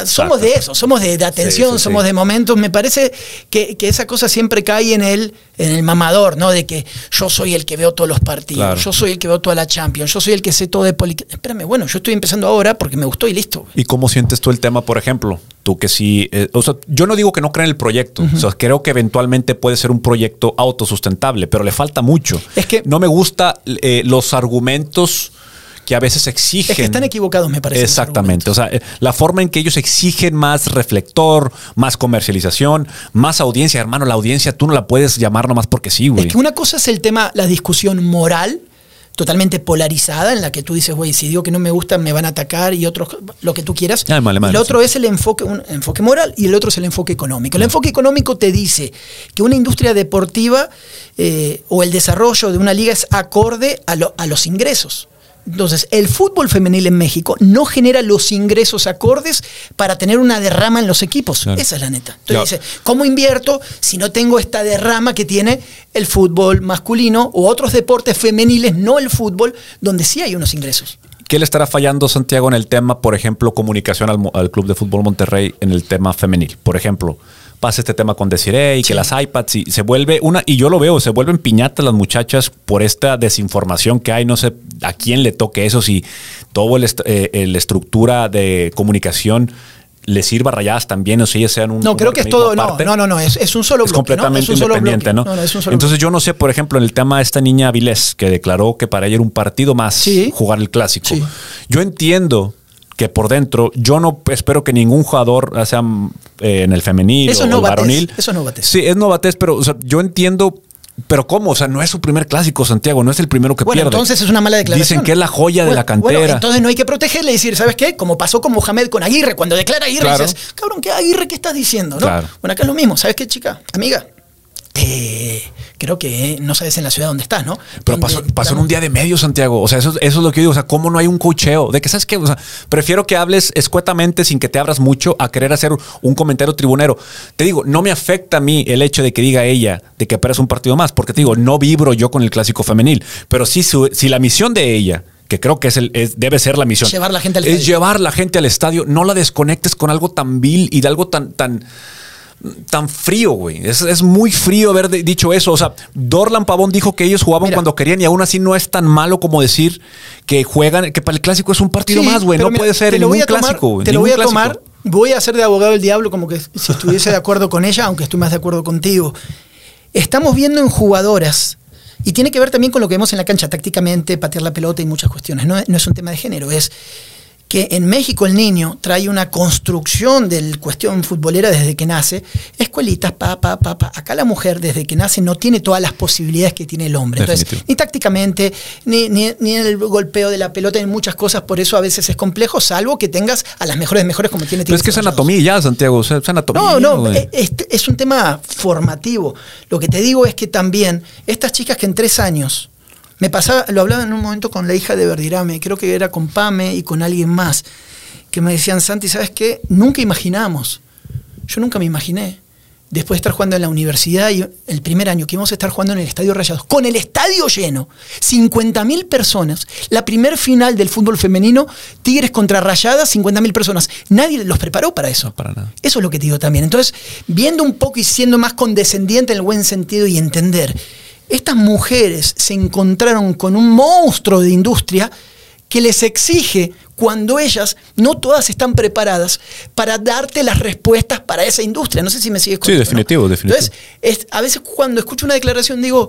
A: Sea, somos de eso, somos de, de atención,
B: Sí, sí,
A: somos
B: sí.
A: de momentos. Me parece que, que esa cosa siempre cae en el, en el mamador, ¿no? De que yo soy el que veo todos los partidos,
B: Claro.
A: yo soy el que veo toda la Champions, yo soy el que sé todo de política. Espérame, bueno, yo estoy empezando ahora porque me gustó y listo.
B: ¿Y cómo sientes tú el tema, por ejemplo? Tú que sí, eh, o sea, yo no digo que no creen en el proyecto, o sea, creo que eventualmente puede ser un proyecto autosustentable, pero le falta mucho.
A: Es que-
B: no me gusta eh, los argumentos que a veces exigen.
A: Es que están equivocados, me parece.
B: Exactamente. O sea, eh, la forma en que ellos exigen más reflector, más comercialización, más audiencia. Hermano, la audiencia tú no la puedes llamar nomás porque sí, güey.
A: Es que una cosa es el tema, la discusión moral, totalmente polarizada, en la que tú dices, güey, si digo que no me gusta, me van a atacar y otros, lo que tú quieras.
B: Ah,
A: el otro
B: sí.
A: es el enfoque, un enfoque moral y el otro es el enfoque económico. El enfoque económico te dice que una industria deportiva eh, o el desarrollo de una liga es acorde a, lo- a los ingresos. Entonces, el fútbol femenil en México no genera los ingresos acordes para tener una derrama en los equipos.
B: Claro.
A: Esa es la neta.
B: Claro.
A: Entonces, dice, ¿cómo invierto si no tengo esta derrama que tiene el fútbol masculino o otros deportes femeniles, no el fútbol, donde sí hay unos ingresos?
B: ¿Qué le estará fallando Santiago en el tema, por ejemplo, comunicación al, al Club de Fútbol Monterrey en el tema femenil? Por ejemplo, pasa este tema con Desiree y que las iPads y se vuelve una, y yo lo veo, se vuelven piñatas las muchachas por esta desinformación que hay, no sé a quién le toque eso, si todo el, eh, el estructura de comunicación le sirva a rayadas también, o si ellas sean un...
A: No,
B: un
A: creo que es todo. No,
B: aparte.
A: no, no, no, es, es un solo
B: Es
A: bloque. ¿no?
B: completamente
A: Es un solo
B: independiente,
A: bloque.
B: ¿no?
A: no, es un solo
B: Entonces yo no sé, por ejemplo, en el tema de esta niña Avilés, que declaró que para ella era un partido más
A: Sí.
B: jugar el clásico.
A: Sí.
B: Yo entiendo que por dentro, yo no espero que ningún jugador, sea eh, en el femenil
A: Eso
B: o
A: es
B: el varonil.
A: eso es novatez.
B: Sí, es novatez, pero o sea, yo entiendo Pero ¿cómo? O sea, no es su primer clásico, Santiago, no es el primero que
A: Bueno,
B: pierde.
A: entonces es una mala declaración.
B: Dicen que es la joya de la cantera.
A: bueno, entonces no hay que protegerle y decir, ¿sabes qué? Como pasó con Mohamed con Aguirre, cuando declara Aguirre,
B: Claro.
A: dices, cabrón, ¿qué Aguirre qué estás diciendo? ¿no?
B: Claro.
A: Bueno, acá es lo mismo, ¿sabes qué, chica? Amiga, eh, creo que no sabes en la ciudad dónde estás, ¿no?
B: Pero
A: Donde
B: pasó, pasó en un día de medio, Santiago. O sea, eso, eso es lo que yo digo. O sea, ¿cómo no hay un cocheo? De que, ¿sabes qué? O sea, prefiero que hables escuetamente sin que te abras mucho a querer hacer un comentario tribunero. Te digo, no me afecta a mí el hecho de que diga ella de que pierdas un partido más, porque te digo, no vibro yo con el clásico femenil. Pero sí, su- si la misión de ella que creo que es el, es- debe ser la misión.
A: Llevar la gente al
B: es
A: estadio.
B: llevar la gente al estadio. No la desconectes con algo tan vil y de algo tan, tan, tan frío, güey. Es, es muy frío haber de- dicho eso. O sea, Dorlan Pavón dijo que ellos jugaban
A: Mira.
B: cuando querían y aún así no es tan malo como decir que juegan, que para el clásico es un partido
A: Sí,
B: más, güey. No
A: mira,
B: puede ser en ningún
A: tomar-
B: clásico.
A: Te lo voy a tomar. Voy a hacer de abogado del diablo como que si estuviese de acuerdo con ella, aunque estoy más de acuerdo contigo. Estamos viendo en jugadoras, y tiene que ver también con lo que vemos en la cancha tácticamente, patear la pelota y muchas cuestiones. No, no es un tema de género, es que en México el niño trae una construcción del cuestión futbolera desde que nace, escuelitas, pa, pa, pa, pa. Acá la mujer desde que nace no tiene todas las posibilidades que tiene el hombre. Entonces, ni tácticamente, ni, ni, ni en el golpeo de la pelota, en muchas cosas, por eso a veces es complejo, salvo que tengas a las mejores mejores como tiene
B: Pero es que es anatomía ya, Santiago. es anatomía.
A: No, no, es un tema formativo. Lo que te digo es que también estas chicas que en tres años, me pasaba, lo hablaba en un momento con la hija de Verdirame, creo que era con Pame y con alguien más, que me decían, Santi, ¿sabes qué? Nunca imaginamos, yo nunca me imaginé, después de estar jugando en la universidad y el primer año que íbamos a estar jugando en el Estadio Rayados, con el estadio lleno, 50.000 personas, la primer final del fútbol femenino, Tigres contra Rayadas, 50.000 personas. Nadie los preparó para eso.
B: No, para nada.
A: Eso es lo que te digo también. Entonces, viendo un poco y siendo más condescendiente en el buen sentido y entender, estas mujeres se encontraron con un monstruo de industria que les exige cuando ellas no todas están preparadas para darte las respuestas para esa industria. No sé si me sigues
B: Sí, definitivo, definitivo.
A: Entonces, es- a veces cuando escucho una declaración digo,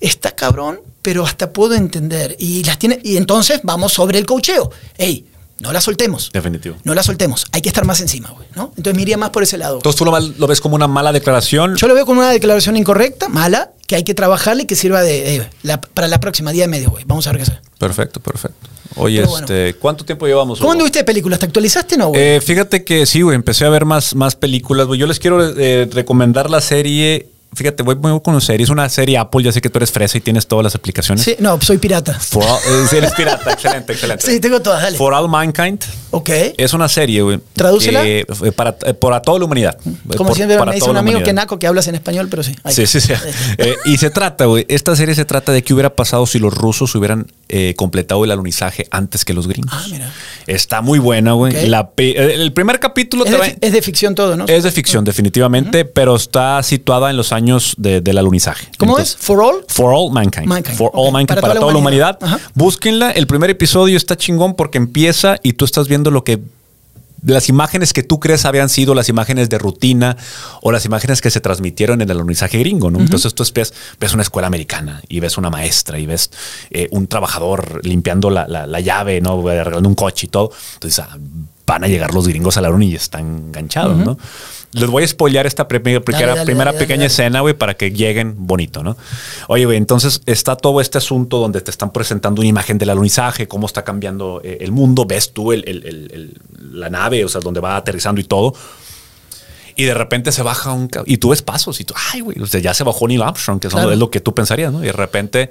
A: está cabrón, pero hasta puedo entender. Y las tiene, y entonces vamos sobre el cocheo. Ey, no la soltemos.
B: Definitivo.
A: No la soltemos. Hay que estar más encima, güey. ¿no? Entonces me iría más por ese lado.
B: Entonces tú lo, lo ves como una mala declaración.
A: Yo lo veo como una declaración incorrecta, mala, que hay que trabajarle y que sirva de, la- para la próxima día y medio, güey. Vamos a ver qué hace.
B: Perfecto, perfecto. Oye,
A: Pero bueno.
B: este, ¿cuánto tiempo llevamos?
A: ¿Cómo
B: Hugo?
A: anduviste de películas? ¿Te actualizaste o no, güey?
B: Eh, fíjate que sí, güey, empecé a ver más, más películas, güey. Yo les quiero eh, recomendar la serie. Fíjate, voy, voy con una serie. Es una serie Apple. Ya sé que tú eres fresa y tienes todas las aplicaciones.
A: sí, no, soy pirata.
B: For all- eh, eres pirata. excelente, excelente.
A: Sí, tengo todas, dale.
B: For All Mankind.
A: ok.
B: Es una serie, güey.
A: Tradúcela.
B: eh, para, eh, para toda la humanidad.
A: Como
B: Por-
A: siempre me dice un amigo que naco que hablas en español, pero sí. ahí
B: Sí, sí, sí. Eh, y se trata, güey. Esta serie se trata de qué hubiera pasado si los rusos hubieran eh, completado el alunizaje antes que los gringos.
A: Ah, mira.
B: Está muy buena, güey. Eh, El primer capítulo
A: Es
B: te
A: de,
B: va-
A: es de ficción todo, ¿no?
B: es de ficción, definitivamente, pero está situada en los años de- del alunizaje.
A: ¿Cómo
B: Entonces,
A: es? ¿For all?
B: For All Mankind.
A: Mankind,
B: For All. Mankind,
A: Para
B: para,
A: toda la
B: la humanidad.
A: Ajá.
B: Búsquenla. El primer episodio está chingón porque empieza y tú estás viendo lo que. Las imágenes que tú crees habían sido las imágenes de rutina o las imágenes que se transmitieron en el alunizaje gringo, ¿no? Entonces tú ves, ves una escuela americana y ves una maestra y ves eh, un trabajador limpiando la, la- la llave, ¿no? Arreglando un coche y todo. Entonces ah, van a llegar los gringos a la luna y están enganchados, ¿no? Les voy a spoilear esta primera, primera,
A: dale,
B: primera
A: dale, dale,
B: pequeña escena, güey, para que lleguen bonito, ¿no? Oye, güey, entonces está todo este asunto donde te están presentando una imagen del alunizaje, cómo está cambiando eh, el mundo, ves tú el- el- el- el- la nave, o sea, donde va aterrizando y todo. Y de repente se baja un... Y tú ves pasos y tú, ay, güey, o sea, ya se bajó Neil Armstrong, que
A: Claro.
B: es lo que tú pensarías, ¿no? Y de repente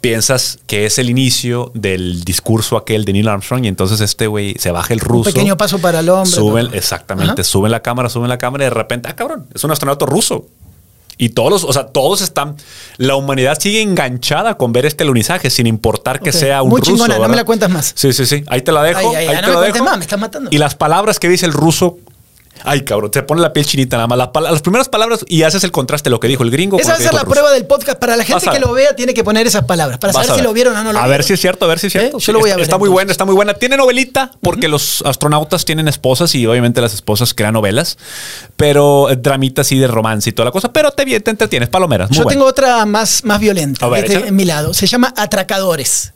B: piensas que es el inicio del discurso aquel de Neil Armstrong y entonces este güey se baja el ruso.
A: pequeño paso para el hombre.
B: Suben, exactamente,
A: Ajá.
B: suben la cámara, suben la cámara y de repente, ah, cabrón, es un astronauta ruso. Y todos los, o sea, todos están, la humanidad sigue enganchada con ver este alunizaje sin importar que sea un
A: Muy
B: ruso.
A: chingona, no me la cuentas más.
B: Sí, sí, sí. Ahí te la dejo.
A: Ay, ay,
B: ahí
A: ay,
B: te
A: no me
B: la
A: cuentes
B: dejo.
A: más, me estás matando.
B: Y las palabras que dice el ruso. Ay, cabrón, te pone la piel chinita nada más. Las, primeras palabras y haces el contraste de lo que dijo el gringo.
A: Esa va a ser la prueba del podcast. Para la gente
B: a
A: que lo vea, tiene que poner esas palabras. Para saber
B: a
A: si lo vieron o no lo
B: A
A: vieron.
B: ver si es cierto, a ver si es cierto.
A: ¿Eh? Yo lo voy a ver,
B: Está muy buena, está muy buena. Tiene novelita porque los astronautas tienen esposas y obviamente las esposas crean novelas, pero eh, dramita así de romance y toda la cosa, pero te, te entretienes, palomeras. Muy
A: Yo
B: buena.
A: tengo otra más, más violenta
B: A
A: en mi lado. Se llama Atracadores.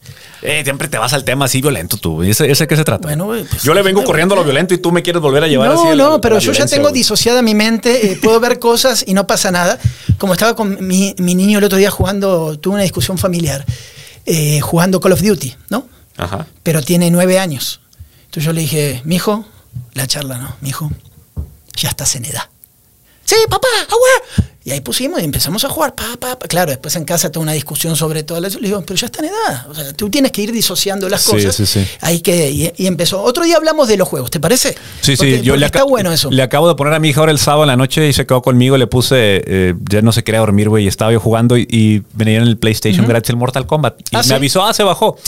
B: Eh, siempre te vas al tema así violento tú. güey. ¿Ese, ese qué se trata?
A: Bueno, pues,
B: yo le vengo
A: güey,
B: corriendo a lo violento y tú me quieres volver a llevar así.
A: No,
B: a la-
A: no,
B: a
A: pero yo ya tengo disociada mi mente, eh, puedo ver cosas y no pasa nada. Como estaba con mi, mi niño el otro día jugando, tuve una discusión familiar, eh, jugando Call of Duty, ¿no?
B: Ajá.
A: Pero tiene nueve años. Entonces yo le dije, mijo, la charla, ¿no? Mijo, ya estás en edad. Sí, papá, agua. Y ahí pusimos y empezamos a jugar. Pa, pa, pa. Claro, después en casa tuve una discusión sobre todo eso. Le digo, pero ya está en edad. O sea, tú tienes que ir disociando las
B: Sí,
A: cosas.
B: sí, sí.
A: Hay que, y, y empezó. Otro día hablamos de los juegos, ¿te parece?
B: Sí,
A: Porque-
B: sí, yo le,
A: está bueno eso.
B: le acabo de poner a mi hija ahora el sábado en la noche y se quedó conmigo. Le puse, eh, ya no se quería dormir, güey, y estaba yo jugando y, y venía en el PlayStation gratis el Mortal Kombat. Y
A: Ah,
B: me avisó, ah, se bajó.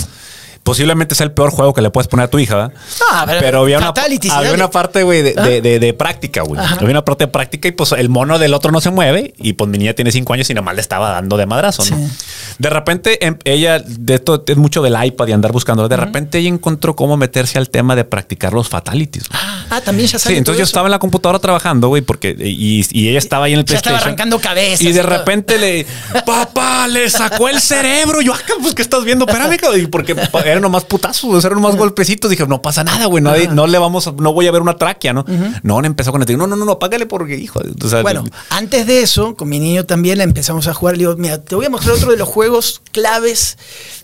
B: Posiblemente sea el peor juego que le puedes poner a tu hija.
A: Ah, pero
B: pero había una,
A: sí,
B: había una parte, güey, de,
A: Ah.
B: de- de- de práctica, güey. Había una parte de práctica y pues el mono del otro no se mueve y pues mi niña tiene cinco años y nomás le estaba dando de madrazo, ¿no?
A: Sí.
B: De repente em- ella, de esto es mucho del iPad y andar buscando, de repente ella encontró cómo meterse al tema de practicar los fatalities. güey.
A: Ah, ah, también ya
B: Sí,
A: sale
B: entonces yo
A: eso.
B: estaba en la computadora trabajando, güey, porque y, y ella estaba ahí en el
A: Ya estaba
B: PlayStation.
A: arrancando cabezas
B: Y de
A: todo.
B: repente le, papá, le sacó el cerebro. Yo, acá, pues, ¿qué estás viendo? Espérame. Y porque eran nomás putazos, eran nomás golpecitos. Dije, no pasa nada, güey. No, le vamos, a- no voy a ver una tráquea, ¿no? No, le empezó con el no, no, no, no, págale porque, hijo. o sea,
A: Bueno, antes de eso, con mi niño también empezamos a jugar. Le digo, mira, te voy a mostrar otro de los juegos claves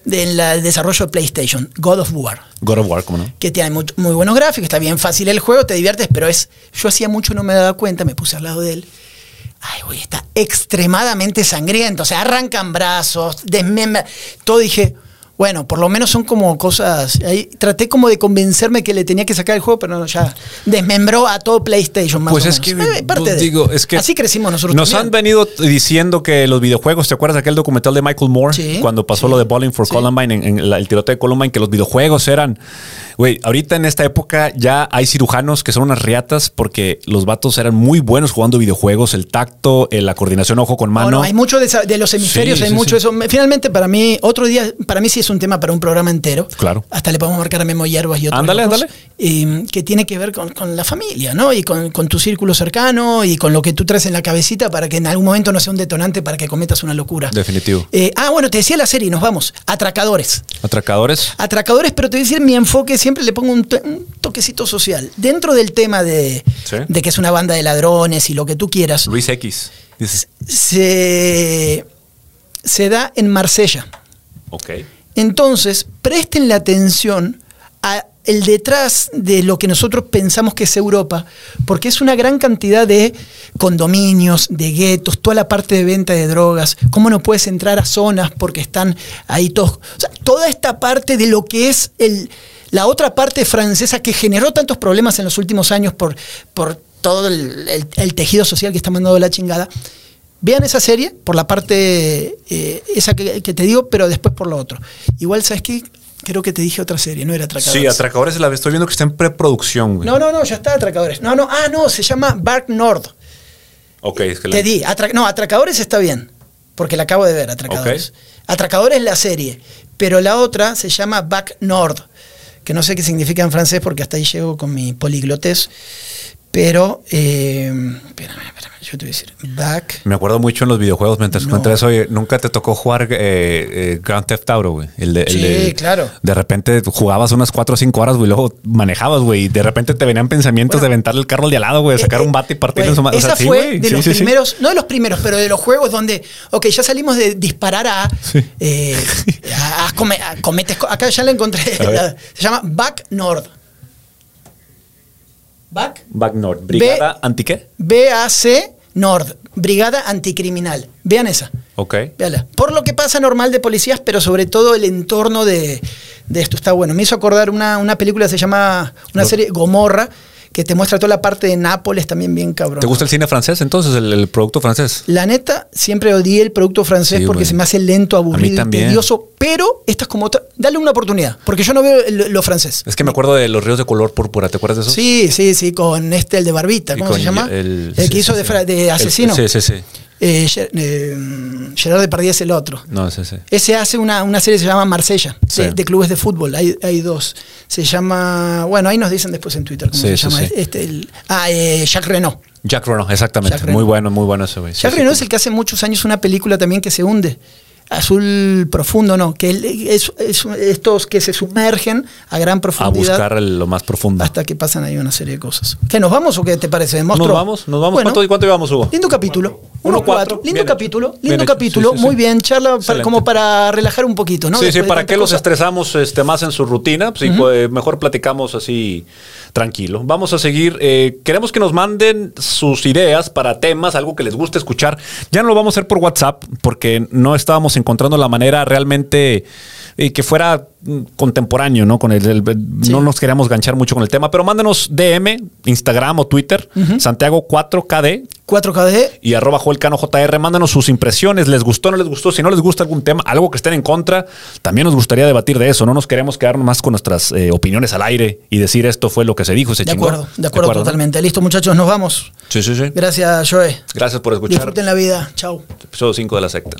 A: del desarrollo de PlayStation, God of War.
B: God of War, ¿cómo no?
A: que tiene muy, muy buenos gráficos, está bien fácil el juego, te diviertes, pero es. Yo hacía mucho no me daba cuenta, me puse al lado de él. Ay, güey, está extremadamente sangriento. O sea, arrancan brazos, desmembra. Todo dije, bueno, por lo menos son como cosas. Ahí traté como de convencerme que le tenía que sacar el juego, pero no, ya desmembró a todo PlayStation más
B: Pues
A: o
B: es
A: menos.
B: que,
A: Eh, parte de-
B: digo, es que
A: así crecimos nosotros.
B: Nos
A: también.
B: han venido diciendo que los videojuegos, ¿te acuerdas de aquel documental de Michael Moore?
A: Sí,
B: cuando pasó
A: sí,
B: lo de Bowling for
A: sí.
B: Columbine, en, en la- el tiroteo de Columbine, que los videojuegos eran. Güey, ahorita en esta época ya hay cirujanos que son unas riatas porque los vatos eran muy buenos jugando videojuegos, el tacto, eh, la coordinación ojo con
A: No,
B: mano.
A: no, hay mucho de, de los hemisferios,
B: Sí,
A: hay
B: sí,
A: mucho
B: sí.
A: eso. Me- Finalmente, para mí, otro día, para mí sí es un tema para un programa entero.
B: Claro.
A: Hasta le podemos marcar a Memo Hierbas y otros.
B: Ándale, ándale.
A: eh, que tiene que ver con, con la familia, ¿no? Y con, con tu círculo cercano y con lo que tú traes en la cabecita para que en algún momento no sea un detonante para que cometas una locura.
B: Definitivo.
A: Eh, ah, bueno, te decía la serie, nos vamos. Atracadores.
B: Atracadores.
A: Atracadores, pero te voy a decir, mi enfoque siempre le pongo un, to- un toquecito social. Dentro del tema de,
B: Sí.
A: de que es una banda de ladrones y lo que tú quieras,
B: Luis X.
A: Se, se da en Marsella.
B: ok.
A: Entonces, presten la atención a el detrás de lo que nosotros pensamos que es Europa, porque es una gran cantidad de condominios, de guetos, toda la parte de venta de drogas, cómo no puedes entrar a zonas porque están ahí todos. O sea, toda esta parte de lo que es el, la otra parte francesa que generó tantos problemas en los últimos años por, por todo el, el- el tejido social que está mandando la chingada. Vean esa serie por la parte eh, esa que, que te digo, pero después por lo otro. Igual, ¿sabes qué? Creo que te dije otra serie, no era Atracadores.
B: Sí, Atracadores la estoy viendo que está en preproducción, güey.
A: No, no, no, ya está Atracadores. No, no, ah, no, se llama Bark Nord.
B: Ok, es que la-
A: Te di, atra- no, Atracadores está bien, porque la acabo de ver, Atracadores.
B: Ok.
A: Atracadores es la serie, pero la otra se llama Back Nord, que no sé qué significa en francés porque hasta ahí llego con mi poliglotés, pero, eh, espérame, espérame, yo te voy a decir, Back,
B: Me acuerdo mucho en los videojuegos mientras
A: No.
B: eso. oye, nunca te tocó jugar eh, eh, Grand Theft Auto, güey. El de, el
A: Sí,
B: de-
A: claro.
B: De repente jugabas unas 4 o 5 horas, güey, luego manejabas, güey. Y de repente te venían pensamientos
A: Bueno.
B: de aventarle el carro al de al lado, güey, de sacar
A: Eh,
B: un bate y partirle en su madre. O sea,
A: Esa
B: sí,
A: fue
B: güey.
A: de
B: Sí,
A: los
B: sí, sí.
A: primeros, no de los primeros, pero de los juegos donde, ok, ya salimos de disparar a,
B: Sí.
A: eh, a- a come- a cometes, co- acá ya la encontré, la- se llama Back Nord. Back
B: Back North. Brigada anti qué?
A: BAC Nord, Brigada Anticriminal. Vean esa.
B: Ok.
A: Véala. Por lo que pasa normal de policías, pero sobre todo el entorno de, de esto está bueno. Me hizo acordar una, una película que se llama, una serie Gomorra, que te muestra toda la parte de Nápoles también bien cabrón.
B: ¿Te gusta el cine francés entonces, el, el producto francés?
A: La neta, siempre odié el producto francés
B: Sí,
A: porque se me hace lento, aburrido tedioso. Pero esta es como otra. Dale una oportunidad, porque yo no veo lo, lo francés.
B: Es que me acuerdo de los ríos de color púrpura, ¿te acuerdas de eso?
A: Sí, sí, sí, con este, el de Barbita, ¿cómo se llama?
B: El,
A: El,
B: sí,
A: que hizo
B: sí,
A: de,
B: El-
A: asesino.
B: sí, sí, sí.
A: Eh, eh, Gerard Depardieu es el otro.
B: No.
A: Ese hace una, una serie que se llama Marsella,
B: Sí.
A: de, de clubes de fútbol. Hay, hay dos. Se llama. Bueno, ahí nos dicen después en Twitter cómo
B: Sí,
A: se llama. Este, el- ah, eh, Jacques Renault.
B: Jack Renault, exactamente. Muy bueno, muy bueno ese, güey.
A: Jacques Renault es el que hace muchos años una película también que se hunde. Azul profundo, no, que es, es- estos que se sumergen a gran
B: A
A: profundidad
B: buscar el- lo más profundo.
A: hasta que pasan ahí una serie de cosas. ¿Qué, nos vamos o qué te parece, monstruo?
B: ¿Nos vamos? ¿Nos vamos?
A: Bueno,
B: ¿Cuánto, ¿Cuánto llevamos, Hugo?
A: Lindo capítulo.
B: Uno
A: 1-4.
B: cuatro.
A: Lindo
B: Bien
A: capítulo.
B: hecho.
A: Lindo
B: Bien
A: capítulo.
B: Sí, sí, sí.
A: Muy bien. Charla para- como para relajar un poquito, ¿no?
B: sí, sí,
A: Después
B: ¿para qué los estresamos este, más en su rutina? Pues, pues, mejor platicamos así tranquilo. Vamos a seguir. eh, queremos que nos manden sus ideas para temas, algo que les guste escuchar. Ya no lo vamos a hacer por WhatsApp porque no estábamos encontrando la manera realmente eh, que fuera mm, contemporáneo, ¿no? Con el, el- No nos queríamos ganchar mucho con el tema, pero mándenos DM, Instagram o Twitter, Santiago 4KD
A: 4KD.
B: y arroba Joelcano JR. Mándanos sus impresiones. ¿Les gustó no les gustó? Si no les gusta algún tema, algo que estén en contra, también nos gustaría debatir de eso. No nos queremos quedar más con nuestras eh, opiniones al aire y decir esto fue lo que se dijo se
A: De
B: chingó.
A: acuerdo, de acuerdo, totalmente. Listo, muchachos, nos vamos.
B: Sí, sí, sí.
A: Gracias, Joe.
B: Gracias por escuchar.
A: Disfruten la vida. Chao.
B: Episodio 5 de la secta.